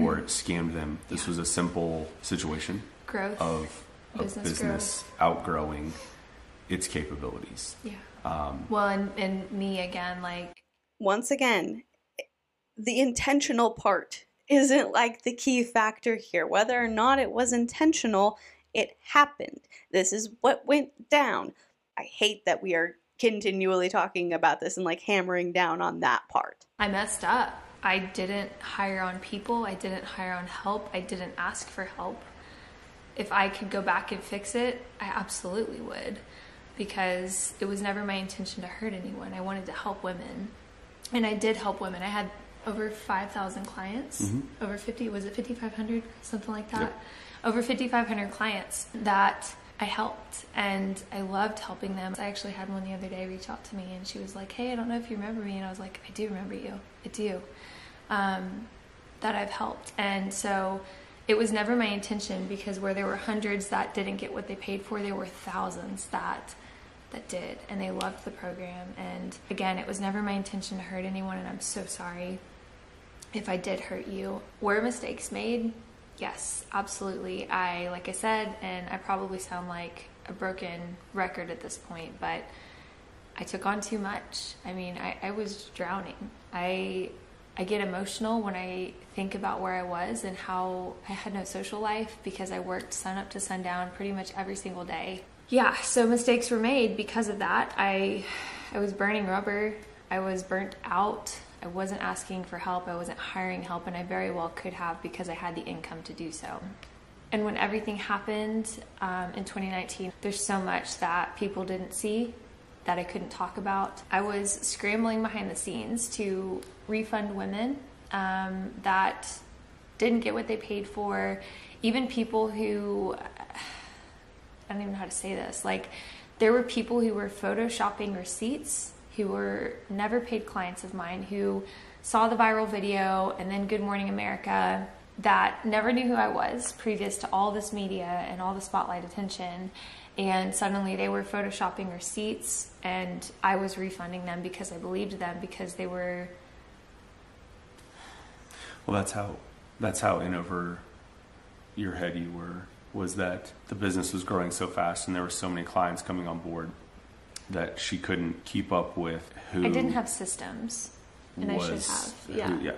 or scammed them. This was a simple situation Growth. of a Business business outgrowing its capabilities. Yeah. Um, Well, and, and me again, like, Once again, the intentional part isn't like the key factor here. Whether or not it was intentional, it happened. This is what went down. I hate that we are continually talking about this and like hammering down on that part. I messed up. I didn't hire on people. I didn't hire on help. I didn't ask for help. If I could go back and fix it, I absolutely would because it was never my intention to hurt anyone. I wanted to help women. And I did help women. I had over 5,000 clients, over 50, was it 5,500? Something like that. Yep. Over 5,500 clients that I helped and I loved helping them. I actually had one the other day reach out to me and she was like, Hey, I don't know if you remember me. And I was like, I do remember you. I do. Um, that I've helped. And so it was never my intention because where there were hundreds that didn't get what they paid for, there were thousands that that did and they loved the program and again it was never my intention to hurt anyone and i'm so sorry if i did hurt you. Were mistakes made? Yes absolutely. I like i said and i probably sound like a broken record at this point but i took on too much. I mean i, I was drowning. I i get emotional when i think about where i was and how i had no social life because i worked sun up to sundown pretty much every single day yeah so mistakes were made because of that. I i was burning rubber. I was burnt out. I wasn't asking for help. I wasn't hiring help and i very well could have because i had the income to do so. And when everything happened um, in 2019 there's so much that people didn't see that i couldn't talk about. I was scrambling behind the scenes to refund women um, that didn't get what they paid for. Even people who don't even know how to say this. Like, there were people who were photoshopping receipts who were never paid clients of mine who saw the viral video and then Good Morning America that never knew who I was previous to all this media and all the spotlight attention. And suddenly they were photoshopping receipts and I was refunding them because I believed them because they were Well, that's how that's how in over your head you were was that the business was growing so fast and there were so many clients coming on board that she couldn't keep up with who I didn't have systems and I should was have. who- Yeah. yeah.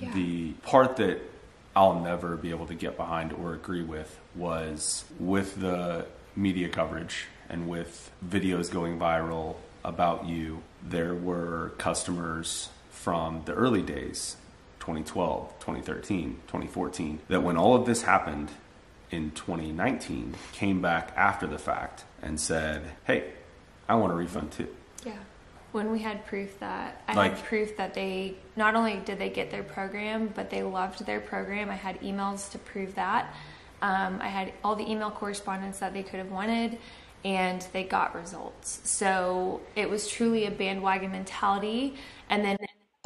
Yeah. The part that I'll never be able to get behind or agree with was with the media coverage and with videos going viral about you. There were customers from the early days, 2012, 2013, 2014, that when all of this happened in 2019, came back after the fact and said, hey, I want a refund too. Yeah. When we had proof that I Like- had proof that they not only did they get their program, but they loved their program. I had emails to prove that. Um, I had all the email correspondence that they could have wanted, and they got results. So it was truly a bandwagon mentality. And then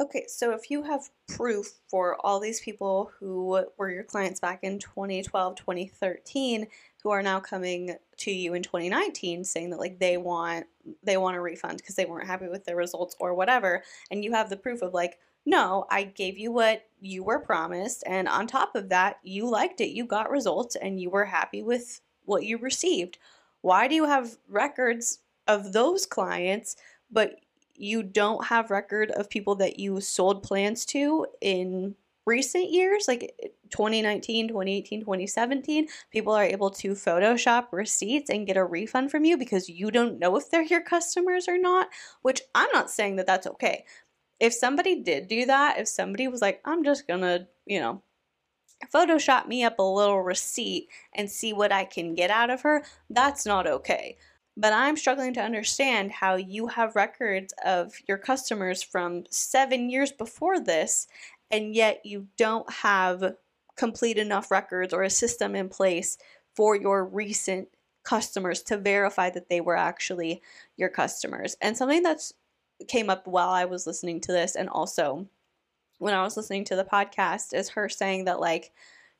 Okay, so if you have proof for all these people who were your clients back in 2012, 2013 who are now coming to you in 2019 saying that like they want they want a refund because they weren't happy with their results or whatever and you have the proof of like no, I gave you what you were promised and on top of that, you liked it. You got results and you were happy with what you received. Why do you have records of those clients but you don't have record of people that you sold plans to in recent years like 2019 2018 2017 people are able to photoshop receipts and get a refund from you because you don't know if they're your customers or not which i'm not saying that that's okay. If somebody did do that if somebody was like i'm just gonna you know photoshop me up a little receipt and see what i can get out of her that's not okay but I'm struggling to understand how you have records of your customers from seven years before this, and yet you don't have complete enough records or a system in place for your recent customers to verify that they were actually your customers. And something that's came up while I was listening to this, and also when I was listening to the podcast, is her saying that like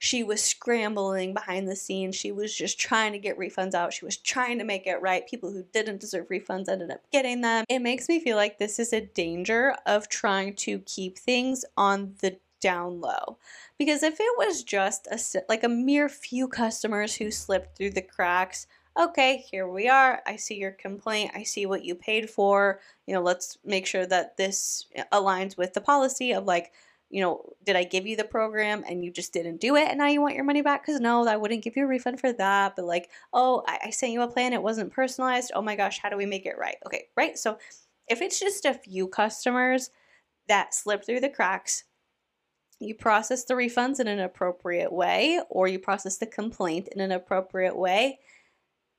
she was scrambling behind the scenes. She was just trying to get refunds out. She was trying to make it right. People who didn't deserve refunds ended up getting them. It makes me feel like this is a danger of trying to keep things on the down low. Because if it was just a like a mere few customers who slipped through the cracks, okay, here we are. I see your complaint. I see what you paid for. You know, let's make sure that this uh, aligns with the policy of like you know, did I give you the program and you just didn't do it and now you want your money back? Because no, I wouldn't give you a refund for that. But like, oh, I, I sent you a plan, it wasn't personalized. Oh my gosh, how do we make it right? Okay, right. So if it's just a few customers that slip through the cracks, you process the refunds in an appropriate way or you process the complaint in an appropriate way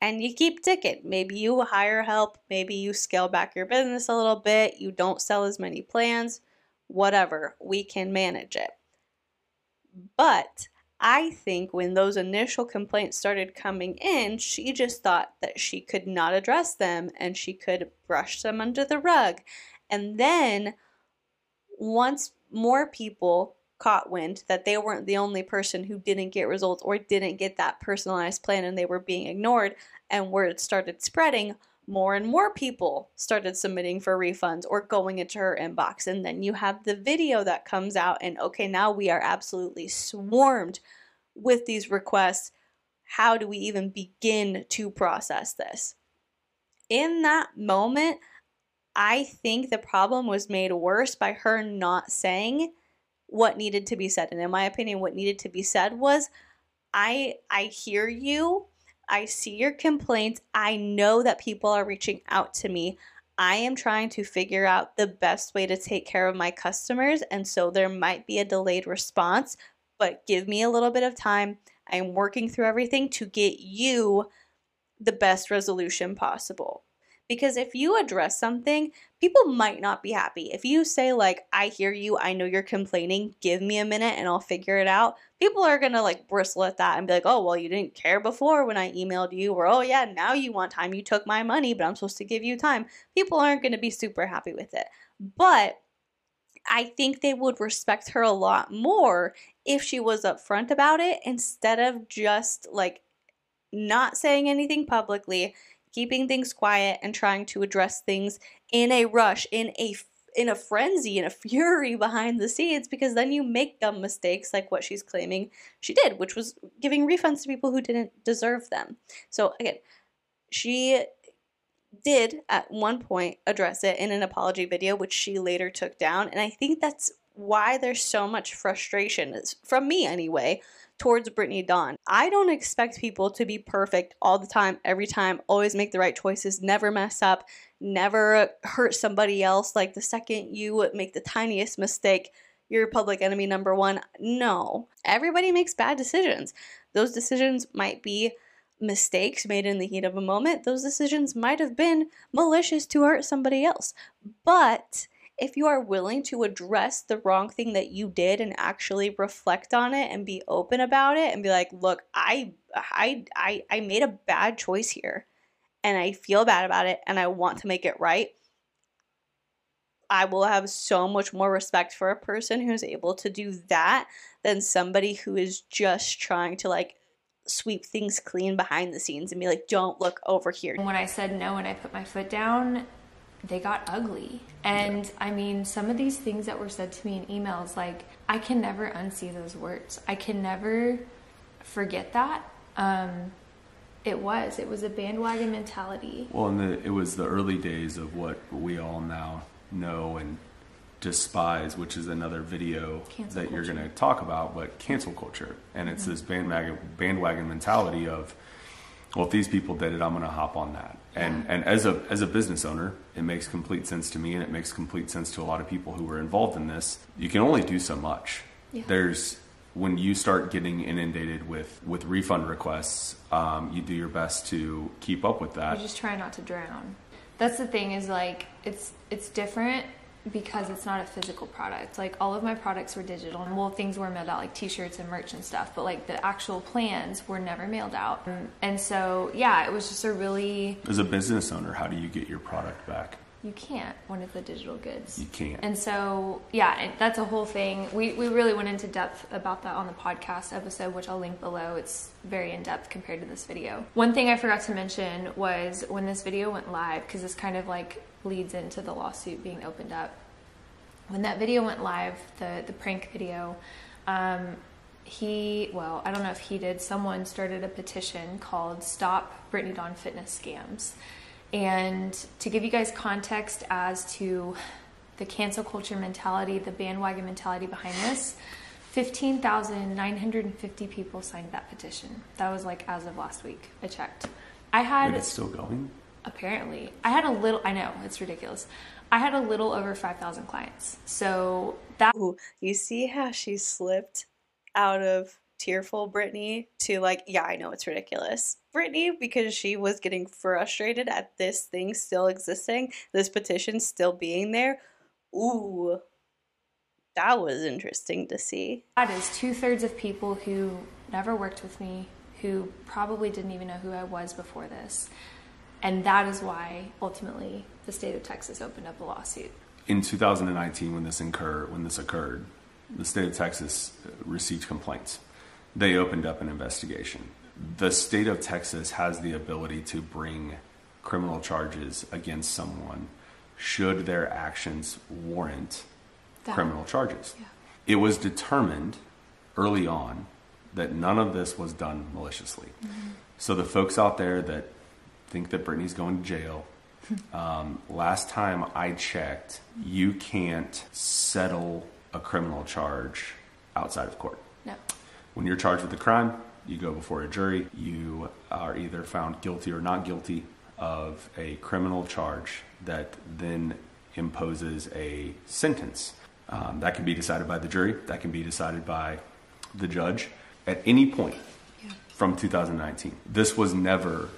and you keep ticking. Maybe you hire help, maybe you scale back your business a little bit, you don't sell as many plans whatever, we can manage it. But I think when those initial complaints started coming in, she just thought that she could not address them and she could brush them under the rug. And then once more people caught wind that they weren't the only person who didn't get results or didn't get that personalized plan and they were being ignored, and word started spreading, more and more people started submitting for refunds or going into her inbox. And then you have the video that comes out, and okay, now we are absolutely swarmed with these requests. How do we even begin to process this? In that moment, I think the problem was made worse by her not saying what needed to be said. And in my opinion, what needed to be said was I I hear you. I see your complaints. I know that people are reaching out to me. I am trying to figure out the best way to take care of my customers. And so there might be a delayed response, but give me a little bit of time. I'm working through everything to get you the best resolution possible. Because if you address something, people might not be happy. If you say, like, I hear you, I know you're complaining, give me a minute and I'll figure it out, people are gonna like bristle at that and be like, oh, well, you didn't care before when I emailed you, or oh, yeah, now you want time. You took my money, but I'm supposed to give you time. People aren't gonna be super happy with it. But I think they would respect her a lot more if she was upfront about it instead of just like not saying anything publicly, keeping things quiet and trying to address things in a rush, in a in a frenzy, in a fury behind the scenes because then you make dumb mistakes like what she's claiming she did, which was giving refunds to people who didn't deserve them. So again, she did at one point address it in an apology video, which she later took down. And I think that's why there's so much frustration, from me anyway, towards Brittany Dawn. I don't expect people to be perfect all the time, every time, always make the right choices, never mess up, never hurt somebody else. Like the second you make the tiniest mistake, you're public enemy number one. No, everybody makes bad decisions. Those decisions might be mistakes made in the heat of a moment. Those decisions might have been malicious to hurt somebody else. But if you are willing to address the wrong thing that you did and actually reflect on it and be open about it and be like, look, I I I, I made a bad choice here and I feel bad about it and I want to make it right. I will have so much more respect for a person who's able to do that than somebody who is just trying to like sweep things clean behind the scenes and be like, don't look over here. When I said no and I put my foot down, they got ugly. And I mean, some of these things that were said to me in emails, like, I can never unsee those words. I can never forget that. Um, it was. It was a bandwagon mentality. Well, and the, it was the early days of what we all now know and despise, which is another video Cancel that you're going to talk about, but cancel culture. And it's this bandwagon, bandwagon mentality of, well, if these people did it, I'm going to hop on that. And and as a as a business owner, it makes complete sense to me, and it makes complete sense to a lot of people who were involved in this. You can only do so much. Yeah. There's when you start getting inundated with with refund requests, um, you do your best to keep up with that. You just try not to drown. That's the thing is like it's it's different because it's not a physical product. Like all of my products were digital, and well, things were mailed out like T-shirts and merch and stuff. But like the actual plans were never mailed out, mm. and so yeah, it was just a really As a business owner, how do you get your product back? you can't when it's the digital goods. You can't. And so, yeah, that's a whole thing. We, we really went into depth about that on the podcast episode, which I'll link below. It's very in depth compared to this video. One thing I forgot to mention was when this video went live, because this kind of like leads into the lawsuit being opened up. When that video went live, the, the prank video, um, he, well, I don't know if he did, someone started a petition called Stop Brittany Dawn Fitness Scams. And to give you guys context as to the cancel culture mentality, the bandwagon mentality behind this, 15,950 people signed that petition. That was like as of last week. I checked. I had Wait, it's still going? Apparently i had a little i know it's ridiculous i had a little over 5000 clients so that Ooh, you see how she slipped out of tearful Brittany to like, yeah, I know it's ridiculous. Brittany, because she was getting frustrated at this thing still existing, this petition still being there. Ooh, that was interesting to see. that is two-thirds of people who never worked with me who probably didn't even know who i was before this and that is why ultimately the state of texas opened up a lawsuit In 2019, when this incur when this occurred, the state of Texas uh, received complaints. They opened up an investigation. The state of Texas has the ability to bring criminal charges against someone should their actions warrant That- criminal charges. Yeah. It was determined early on that none of this was done maliciously. So the folks out there that think that Brittany's going to jail, um, last time I checked, you can't settle a criminal charge outside of court. no When you're charged with a crime, you go before a jury. You are either found guilty or not guilty of a criminal charge that then imposes a sentence. Um, that can be decided by the jury, that can be decided by the judge at any point from 2019. This was never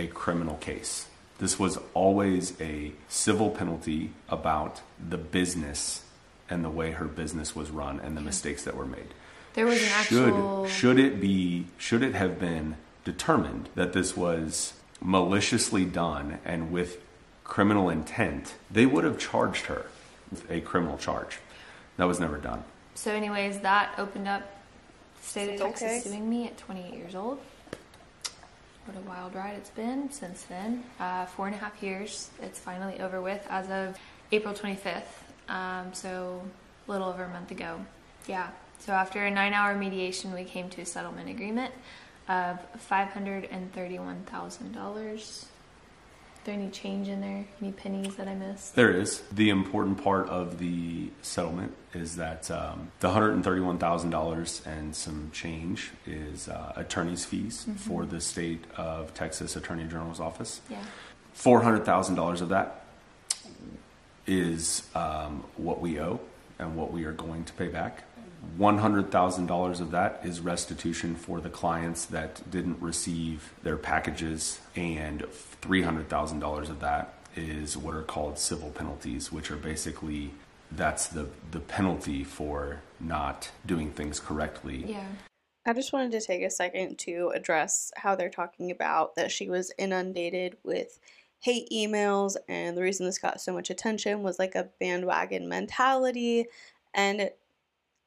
a criminal case. This was always a civil penalty about the business and the way her business was run and the mistakes that were made. There was an should actual should it be should it have been determined that this was maliciously done and with criminal intent they would have charged her with a criminal charge. That was never done. So anyways that opened up the state of texas Okay. suing me at 28 years old what a wild ride. It's been since then uh, four and a half years. It's finally over with as of april 25th um, so a little over a month ago. Yeah. So after a nine hour mediation we came to a settlement agreement of $531000 is there any change in there? Any pennies that i missed? There is. The important part of the settlement is that um, the $131000 and some change is uh, attorney's fees for the state of texas attorney general's office. Yeah. Four hundred thousand dollars of that is um, what we owe, and what we are going to pay back. $100,000 of that is restitution for the clients that didn't receive their packages, and $300,000 of that is what are called civil penalties, which are basically that's the, the penalty for not doing things correctly. Yeah. I just wanted to take a second to address how they're talking about that she was inundated with hate emails, and the reason this got so much attention was like a bandwagon mentality. And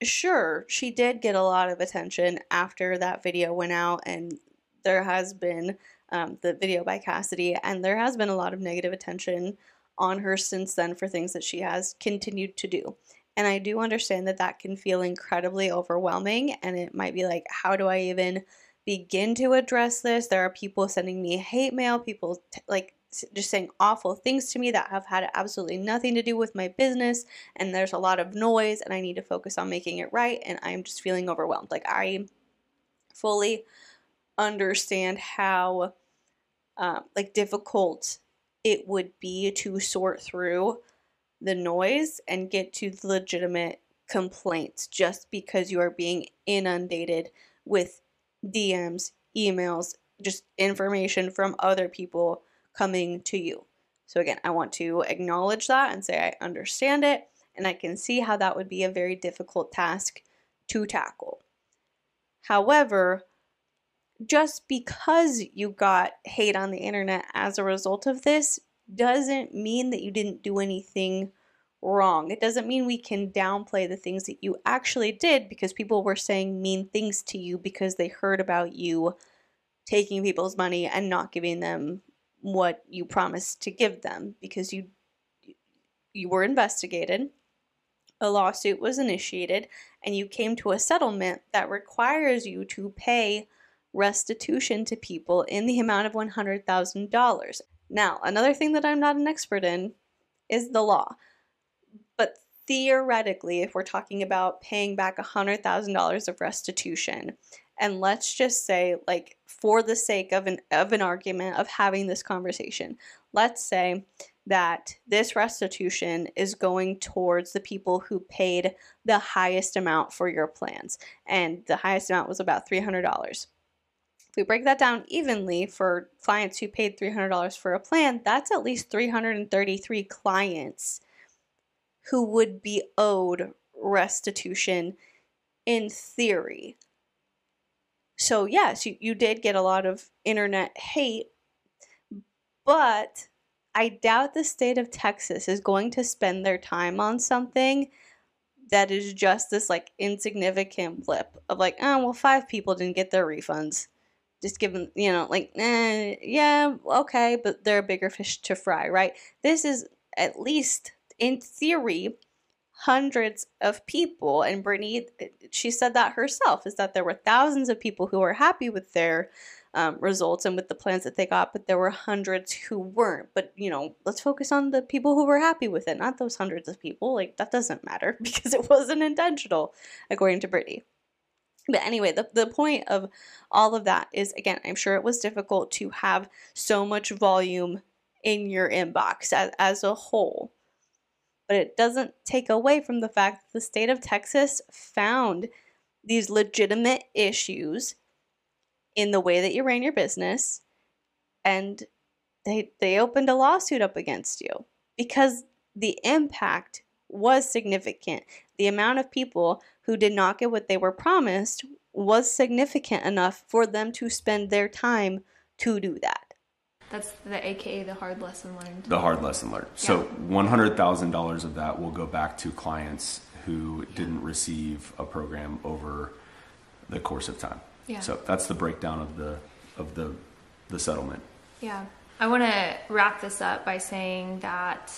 sure, she did get a lot of attention after that video went out, and there has been um, the video by Cassady, and there has been a lot of negative attention on her since then for things that she has continued to do. And I do understand that that can feel incredibly overwhelming, and it might be like, how do I even begin to address this? There are people sending me hate mail, people t- like just saying awful things to me that have had absolutely nothing to do with my business, and there's a lot of noise, and I need to focus on making it right, and I'm just feeling overwhelmed. Like, I fully understand how um, like difficult it would be to sort through the noise and get to the legitimate complaints just because you are being inundated with DMs, emails, just information from other people coming to you. So, again, I want to acknowledge that and say I understand it, and I can see how that would be a very difficult task to tackle. However, just because you got hate on the internet as a result of this doesn't mean that you didn't do anything wrong. It doesn't mean we can downplay the things that you actually did because people were saying mean things to you because they heard about you taking people's money and not giving them what you promised to give them because you you were investigated. A lawsuit was initiated and you came to a settlement that requires you to pay restitution to people in the amount of $100,000. Now, another thing that I'm not an expert in is the law. But theoretically, if we're talking about paying back $100,000 of restitution, and let's just say, like, for the sake of an, of an argument of having this conversation, let's say that this restitution is going towards the people who paid the highest amount for your plans, and the highest amount was about $300. If we break that down evenly for clients who paid $300 for a plan, that's at least 333 clients who would be owed restitution in theory. So, yes, you, you did get a lot of internet hate, but I doubt the state of Texas is going to spend their time on something that is just this like insignificant blip of like, oh, well, five people didn't get their refunds just them, you know, like, eh, yeah, okay, but they're a bigger fish to fry, right? This is at least, in theory, hundreds of people. And Brittany, she said that herself, is that there were thousands of people who were happy with their um, results and with the plans that they got, but there were hundreds who weren't. But, you know, let's focus on the people who were happy with it, not those hundreds of people. Like, that doesn't matter because it wasn't intentional, according to Brittany. But anyway, the, the point of all of that is again, I'm sure it was difficult to have so much volume in your inbox as, as a whole. But it doesn't take away from the fact that the state of Texas found these legitimate issues in the way that you ran your business and they they opened a lawsuit up against you because the impact was significant. The amount of people who did not get what they were promised was significant enough for them to spend their time to do that. That's the AKA the hard lesson learned. The hard lesson learned. So $100,000 of that will go back to clients who didn't receive a program over the course of time. Yeah. So that's the breakdown of the of the the settlement. Yeah. I want to wrap this up by saying that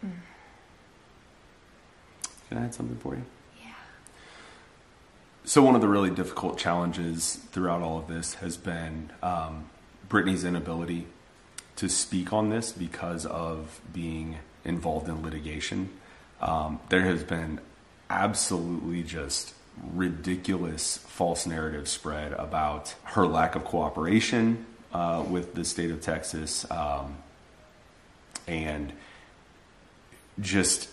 hmm, Can I add something for you? Yeah. So one of the really difficult challenges throughout all of this has been um, Brittany's inability to speak on this because of being involved in litigation. Um, there has been absolutely just ridiculous false narrative spread about her lack of cooperation uh, with the state of Texas um, and just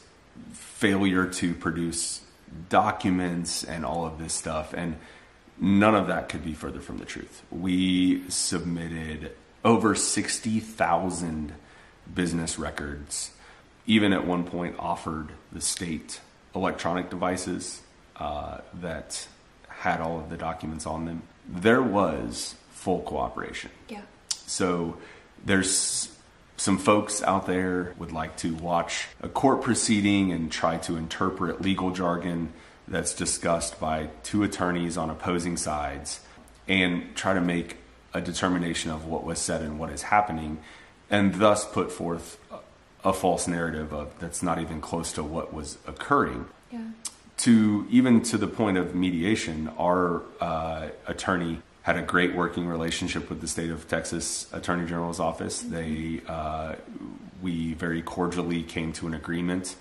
failure to produce documents and all of this stuff. And none of that could be further from the truth. We submitted over 60,000 business records, even at one point offered the state electronic devices uh, that had all of the documents on them. There was full cooperation. Yeah. So there's some folks out there would like to watch a court proceeding and try to interpret legal jargon that's discussed by two attorneys on opposing sides and try to make a determination of what was said and what is happening and thus put forth a false narrative of that's not even close to what was occurring Yeah. to even to the point of mediation our uh, attorney had a great working relationship with the state of Texas Attorney General's office. They, uh, we very cordially came to an agreement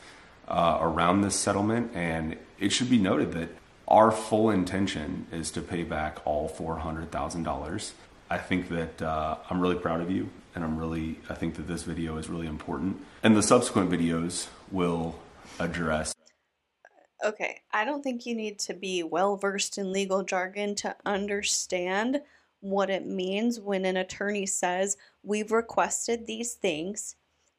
uh, around this settlement, and it should be noted that our full intention is to pay back all four hundred thousand dollars. I think that uh, I'm really proud of you, and I'm really, I think that this video is really important, and the subsequent videos will address Okay, I don't think you need to be well versed in legal jargon to understand what it means when an attorney says, We've requested these things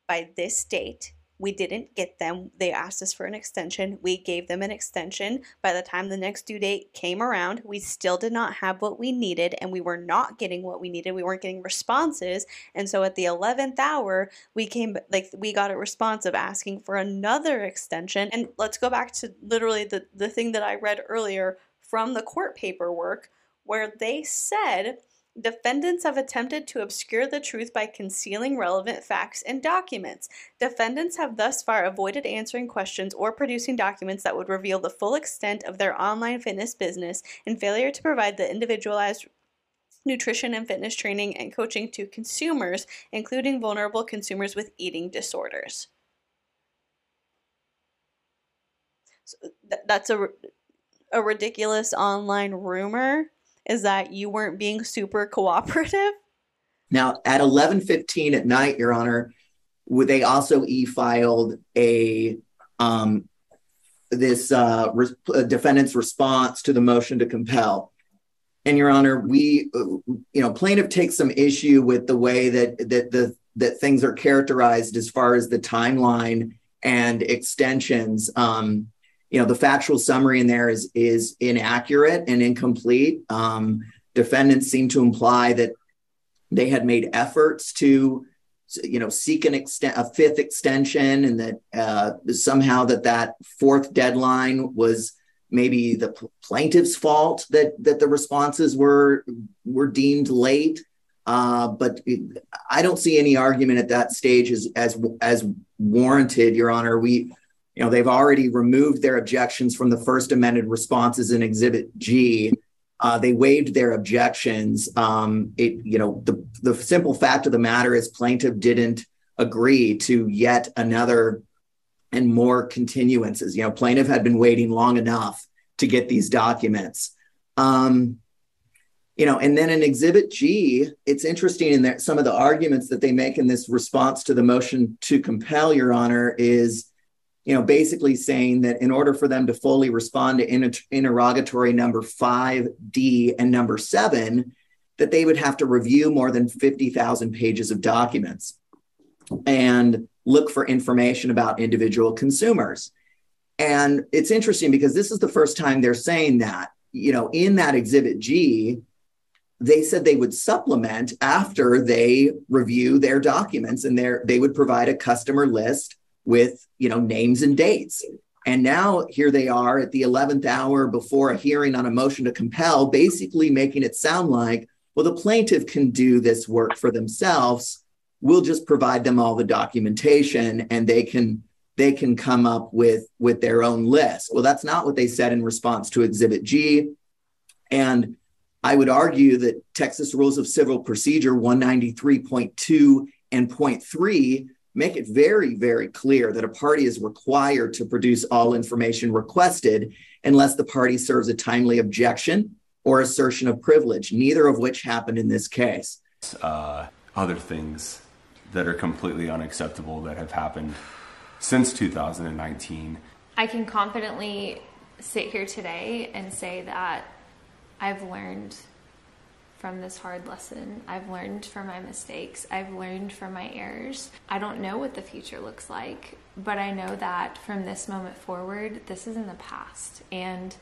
by this date. We didn't get them. They asked us for an extension. We gave them an extension. By the time the next due date came around, we still did not have what we needed and we were not getting what we needed. We weren't getting responses. And so at the 11th hour, we came, like, we got a response of asking for another extension. And let's go back to literally the, the thing that I read earlier from the court paperwork where they said Defendants have attempted to obscure the truth by concealing relevant facts and documents. Defendants have thus far avoided answering questions or producing documents that would reveal the full extent of their online fitness business and failure to provide the individualized nutrition and fitness training and coaching to consumers, including vulnerable consumers with eating disorders. So th- that's a, a ridiculous online rumor is that you weren't being super cooperative. Now, at 11:15 at night, Your Honor, they also e-filed a um, this uh, re- defendant's response to the motion to compel. And Your Honor, we, uh, you know, plaintiff takes some issue with the way that that the that things are characterized as far as the timeline and extensions. Um, you know the factual summary in there is is inaccurate and incomplete um, defendants seem to imply that they had made efforts to you know seek an extent a fifth extension and that uh, somehow that that fourth deadline was maybe the plaintiff's fault that that the responses were were deemed late uh, but I don't see any argument at that stage as as as warranted, Your Honor. We you know they've already removed their objections from the first amended responses in exhibit g. Uh, they waived their objections. Um, it you know the, the simple fact of the matter is plaintiff didn't agree to yet another and more continuances. You know plaintiff had been waiting long enough to get these documents. Um, you know and then in exhibit g it's interesting in that some of the arguments that they make in this response to the motion to compel your honor is you know, basically saying that in order for them to fully respond to inter- interrogatory number 5D and number 7, that they would have to review more than 50,000 pages of documents and look for information about individual consumers. And it's interesting because this is the first time they're saying that, you know, in that exhibit G, they said they would supplement after they review their documents and they would provide a customer list with you know names and dates. And now here they are at the 11th hour before a hearing on a motion to compel basically making it sound like well the plaintiff can do this work for themselves. We'll just provide them all the documentation and they can they can come up with with their own list. Well that's not what they said in response to exhibit g. And i would argue that texas rules of civil procedure 193.2 and 0.3 make it very, very clear that a party is required to produce all information requested unless the party serves a timely objection or assertion of privilege, neither of which happened in this case. Uh, other things that are completely unacceptable that have happened since 2019. I can confidently sit here today and say that I've learned from this hard lesson. I've learned from my mistakes. I've learned from my errors. I don't know what the future looks like, but I know that from this moment forward, this is in the past. And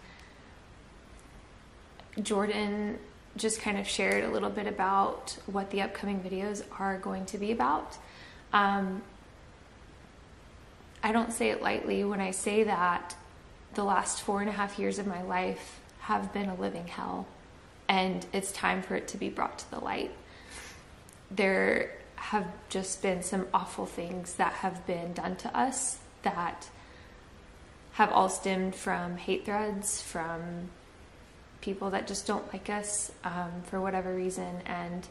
Jordan just kind of shared a little bit about what the upcoming videos are going to be about. Um, I don't say it lightly when I say that the last four and a half years of my life have been a living hell, and it's time for it to be brought to the light. There have just been some awful things that have been done to us that have all stemmed from hate threads, from people that just don't like us um, for whatever reason, and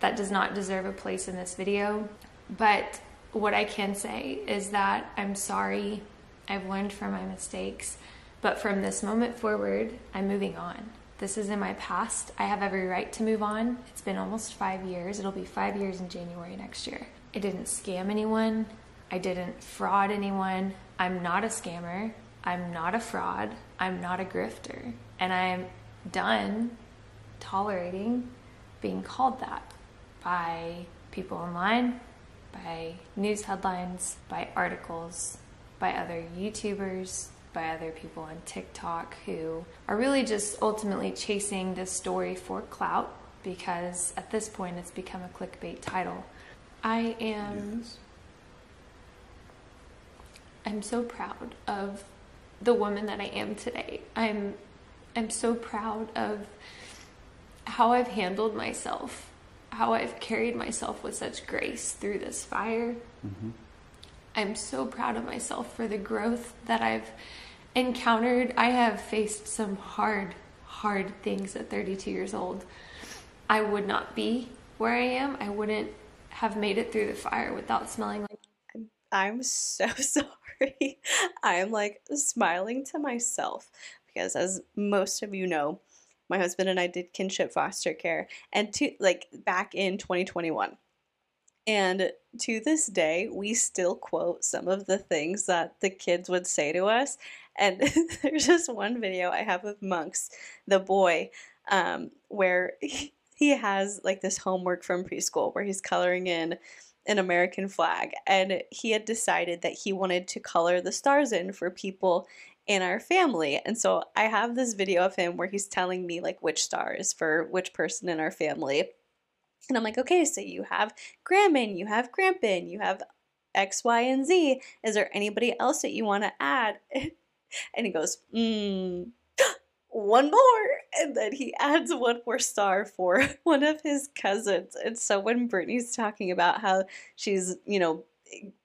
that does not deserve a place in this video. But what I can say is that I'm sorry. I've learned from my mistakes. But from this moment forward, I'm moving on. This is in my past. I have every right to move on. It's been almost five years. It'll be five years in January next year. I didn't scam anyone. I didn't fraud anyone. I'm not a scammer. I'm not a fraud. I'm not a grifter. And I'm done tolerating being called that by people online, by news headlines, by articles, by other YouTubers, by other people on TikTok who are really just ultimately chasing this story for clout because at this point it's become a clickbait title. I am I'm so proud of the woman that I am today. I'm I'm so proud of how I've handled myself, how I've carried myself with such grace through this fire. Mm-hmm. I'm so proud of myself for the growth that I've encountered. I have faced some hard, hard things at 32 years old. I would not be where I am. I wouldn't have made it through the fire without smelling like I'm so sorry. I'm like smiling to myself because, as most of you know, my husband and I did kinship foster care, and to like back in 2021. And to this day, we still quote some of the things that the kids would say to us. And there's just one video I have of Monks, the boy, um, where he has like this homework from preschool where he's coloring in an American flag. And he had decided that he wanted to color the stars in for people in our family. And so I have this video of him where he's telling me like which stars for which person in our family. And I'm like, okay, so you have Grandman, you have Grandpin, you have X, Y, and Z. Is there anybody else that you want to add? And he goes, mm, one more. And then he adds one more star for one of his cousins. And so when Brittany's talking about how she's, you know,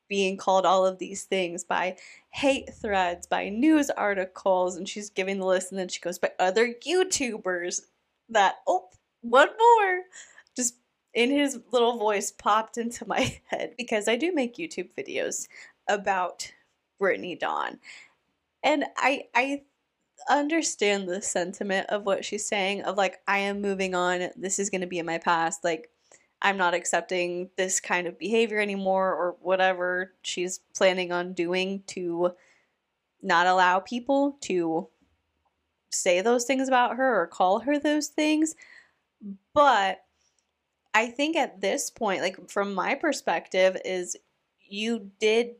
being called all of these things by hate threads, by news articles, and she's giving the list, and then she goes by other YouTubers, that, oh, one more. In his little voice popped into my head because I do make YouTube videos about Brittany Dawn. And I I understand the sentiment of what she's saying of like I am moving on, this is going to be in my past, like I'm not accepting this kind of behavior anymore or whatever she's planning on doing to not allow people to say those things about her or call her those things. But I think at this point, like from my perspective, is you did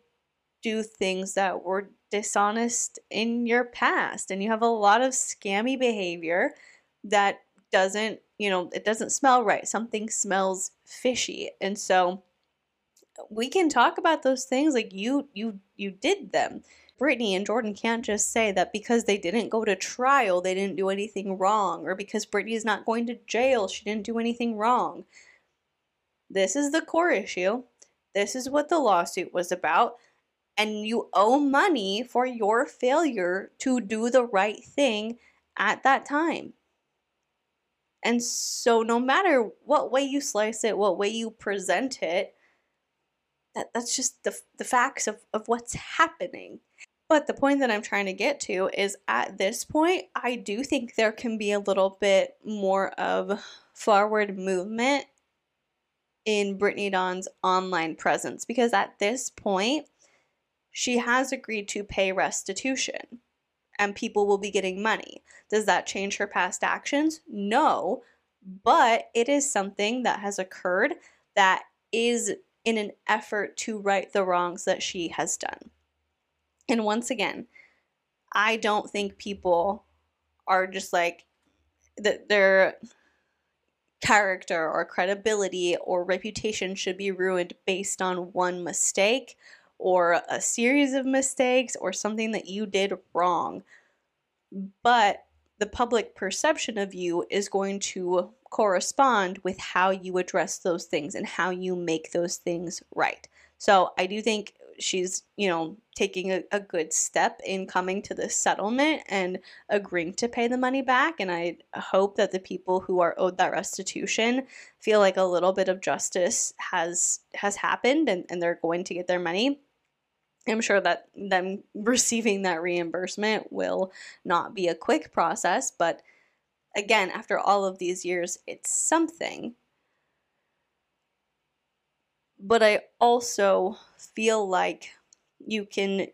do things that were dishonest in your past and you have a lot of scammy behavior that doesn't, you know, it doesn't smell right. Something smells fishy. And so we can talk about those things like you you you did them. Brittany and Jordan can't just say that because they didn't go to trial, they didn't do anything wrong, or because Brittany is not going to jail, she didn't do anything wrong. This is the core issue. This is what the lawsuit was about and you owe money for your failure to do the right thing at that time. And so, no matter what way you slice it, what way you present it, that, that's just the, the facts of, of what's happening. But the point that I'm trying to get to is at this point, I do think there can be a little bit more of forward movement in Brittany Dawn's online presence because at this point, she has agreed to pay restitution and people will be getting money. Does that change her past actions? No, but it is something that has occurred that is in an effort to right the wrongs that she has done. And once again, I don't think people are just like that their character or credibility or reputation should be ruined based on one mistake or a series of mistakes or something that you did wrong. But the public perception of you is going to correspond with how you address those things and how you make those things right. So I do think she's, you know, taking a, a good step in coming to this settlement and agreeing to pay the money back. And I hope that the people who are owed that restitution feel like a little bit of justice has has happened and, and they're going to get their money. I'm sure that them receiving that reimbursement will not be a quick process, but again, after all of these years, it's something. But I also feel like you can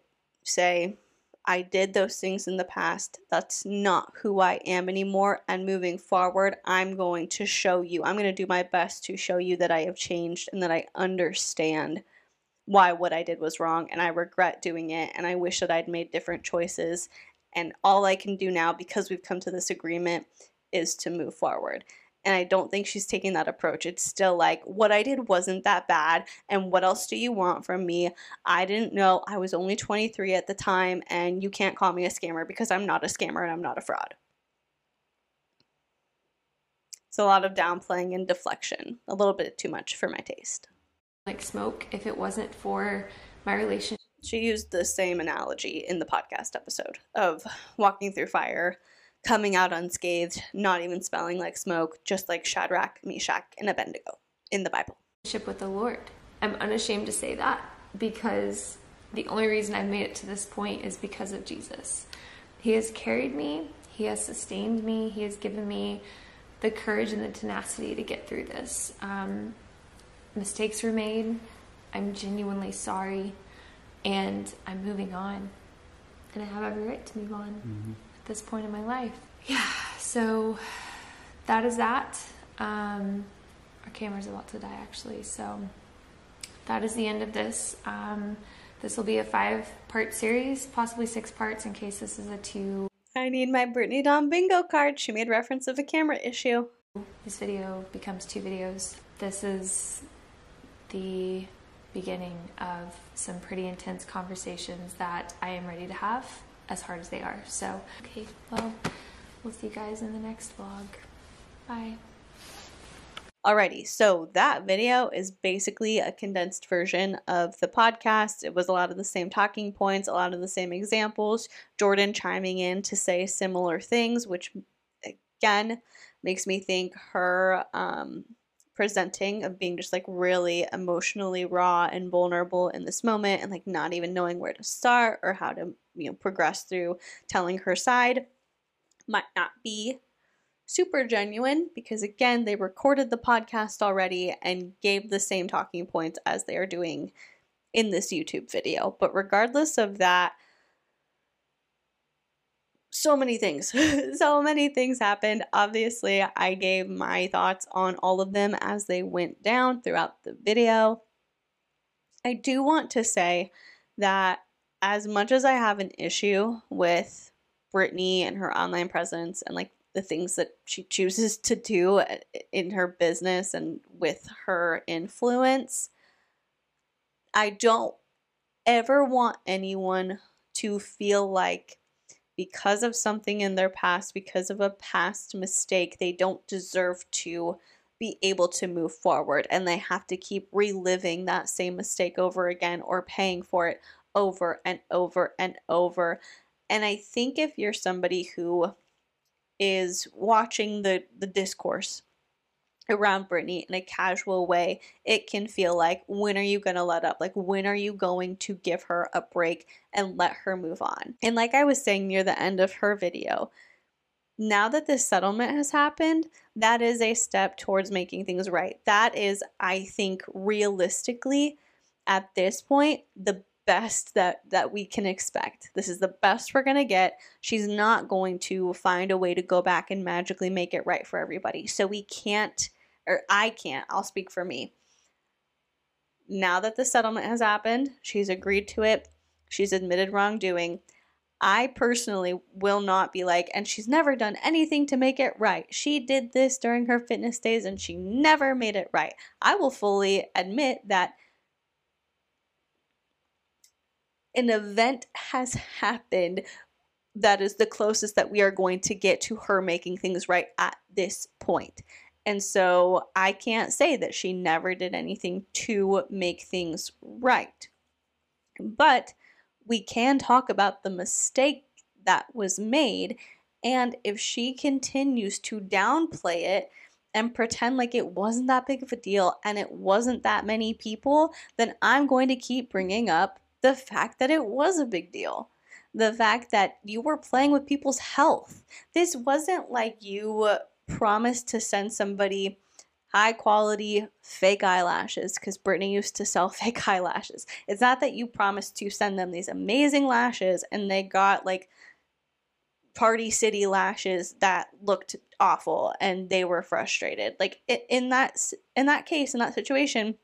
say, I did those things in the past. That's not who I am anymore. And moving forward, I'm going to show you, I'm going to do my best to show you that I have changed and that I understand why what I did was wrong and I regret doing it and I wish that I'd made different choices. And all I can do now, because we've come to this agreement, is to move forward. And I don't think she's taking that approach. It's still like, what I did wasn't that bad. And what else do you want from me? I didn't know. I was only 23 at the time, and you can't call me a scammer because I'm not a scammer and I'm not a fraud. It's a lot of downplaying and deflection, a little bit too much for my taste like smoke if it wasn't for my relationship. She used the same analogy in the podcast episode of walking through fire, coming out unscathed, not even smelling like smoke, just like Shadrach, Meshach, and Abednego in the Bible. With the Lord. I'm unashamed to say that because the only reason I've made it to this point is because of Jesus. He has carried me, He has sustained me, He has given me the courage and the tenacity to get through this. Um, mistakes were made. I'm genuinely sorry. And I'm moving on. And I have every right to move on mm-hmm. At this point in my life. Yeah, so that is that. Um, our camera's about to die, actually. So that is the end of this. Um, this will be a five part series, possibly six parts in case this is a two. I need my Brittany Dawn bingo card. She made reference of a camera issue. This video becomes two videos. This is the beginning of some pretty intense conversations that I am ready to have, as hard as they are. So, okay, well, we'll see you guys in the next vlog. Bye. Alrighty, so that video is basically a condensed version of the podcast. It was a lot of the same talking points, a lot of the same examples. Jordan chiming in to say similar things, which again makes me think her um, presenting of being just like really emotionally raw and vulnerable in this moment and like not even knowing where to start or how to you know progress through telling her side might not be super genuine because again they recorded the podcast already and gave the same talking points as they are doing in this YouTube video but regardless of that so many things. so many things happened. Obviously, I gave my thoughts on all of them as they went down throughout the video. I do want to say that as much as I have an issue with Brittany and her online presence and like the things that she chooses to do in her business and with her influence, I don't ever want anyone to feel like because of something in their past, because of a past mistake, they don't deserve to be able to move forward and they have to keep reliving that same mistake over again or paying for it over and over and over. And I think if you're somebody who is watching the the discourse around Brittany in a casual way, it can feel like when are you going to let up? Like when are you going to give her a break and let her move on? And like I was saying near the end of her video, now that this settlement has happened, that is a step towards making things right. That is, I think, realistically, at this point, the best that that we can expect. This is the best we're going to get. She's not going to find a way to go back and magically make it right for everybody. So we can't or I can't. I'll speak for me. Now that the settlement has happened, she's agreed to it. She's admitted wrongdoing. I personally will not be like, and she's never done anything to make it right. She did this during her fitness days and she never made it right. I will fully admit that an event has happened that is the closest that we are going to get to her making things right at this point. And so I can't say that she never did anything to make things right. But we can talk about the mistake that was made. And if she continues to downplay it and pretend like it wasn't that big of a deal and it wasn't that many people, then I'm going to keep bringing up the fact that it was a big deal. The fact that you were playing with people's health. This wasn't like you promised to send somebody high quality fake eyelashes because Brittany used to sell fake eyelashes. It's not that you promised to send them these amazing lashes and they got like Party City lashes that looked awful and they were frustrated. Like in that in that case in that situation,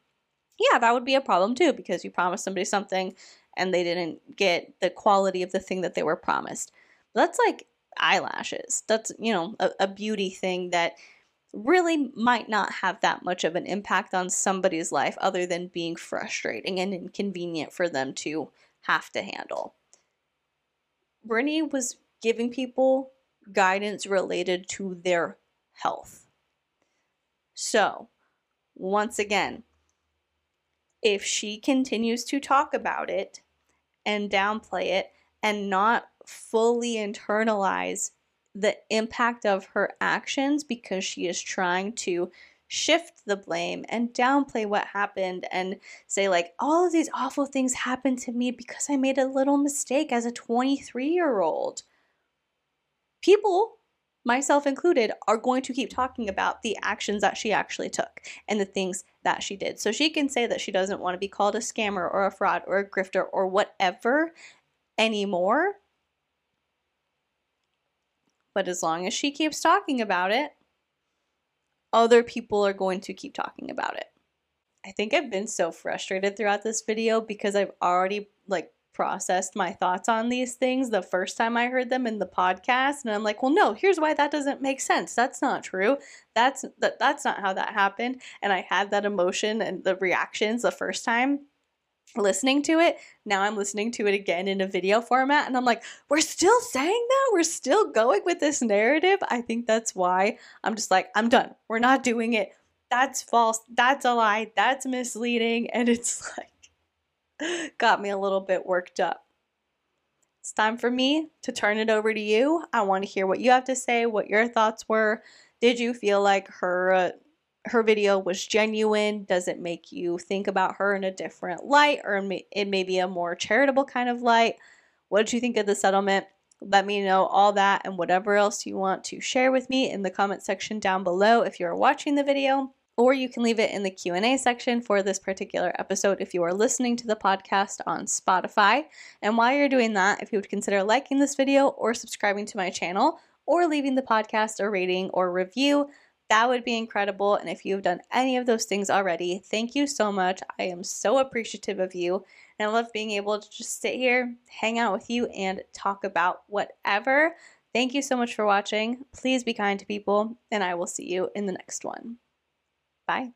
yeah, that would be a problem too because you promised somebody something and they didn't get the quality of the thing that they were promised. That's like eyelashes. That's, you know, a, a beauty thing that really might not have that much of an impact on somebody's life other than being frustrating and inconvenient for them to have to handle. Brittany was giving people guidance related to their health. So, once again, if she continues to talk about it and downplay it and not fully internalize the impact of her actions because she is trying to shift the blame and downplay what happened and say like all of these awful things happened to me because I made a little mistake as a 23 year old. People, myself included, are going to keep talking about the actions that she actually took and the things that she did. So she can say that she doesn't want to be called a scammer or a fraud or a grifter or whatever anymore but as long as she keeps talking about it, other people are going to keep talking about it. I think I've been so frustrated throughout this video because I've already like processed my thoughts on these things the first time I heard them in the podcast and I'm like, "Well, no, here's why that doesn't make sense. That's not true. That's that that's not how that happened." And I had that emotion and the reactions the first time listening to it. Now I'm listening to it again in a video format and I'm like, we're still saying that? We're still going with this narrative? I think that's why I'm just like, I'm done. We're not doing it. That's false. That's a lie. That's misleading. And it's like, got me a little bit worked up. It's time for me to turn it over to you. I want to hear what you have to say, what your thoughts were. Did you feel like her uh, her video was genuine? Does it make you think about her in a different light or it may be a more charitable kind of light? What did you think of the settlement? Let me know all that and whatever else you want to share with me in the comment section down below if you're watching the video or you can leave it in the Q&A section for this particular episode if you are listening to the podcast on Spotify. And while you're doing that, if you would consider liking this video or subscribing to my channel or leaving the podcast a rating or review, that would be incredible. And if you've done any of those things already, thank you so much. I am so appreciative of you. And I love being able to just sit here, hang out with you, and talk about whatever. Thank you so much for watching. Please be kind to people, and I will see you in the next one. Bye.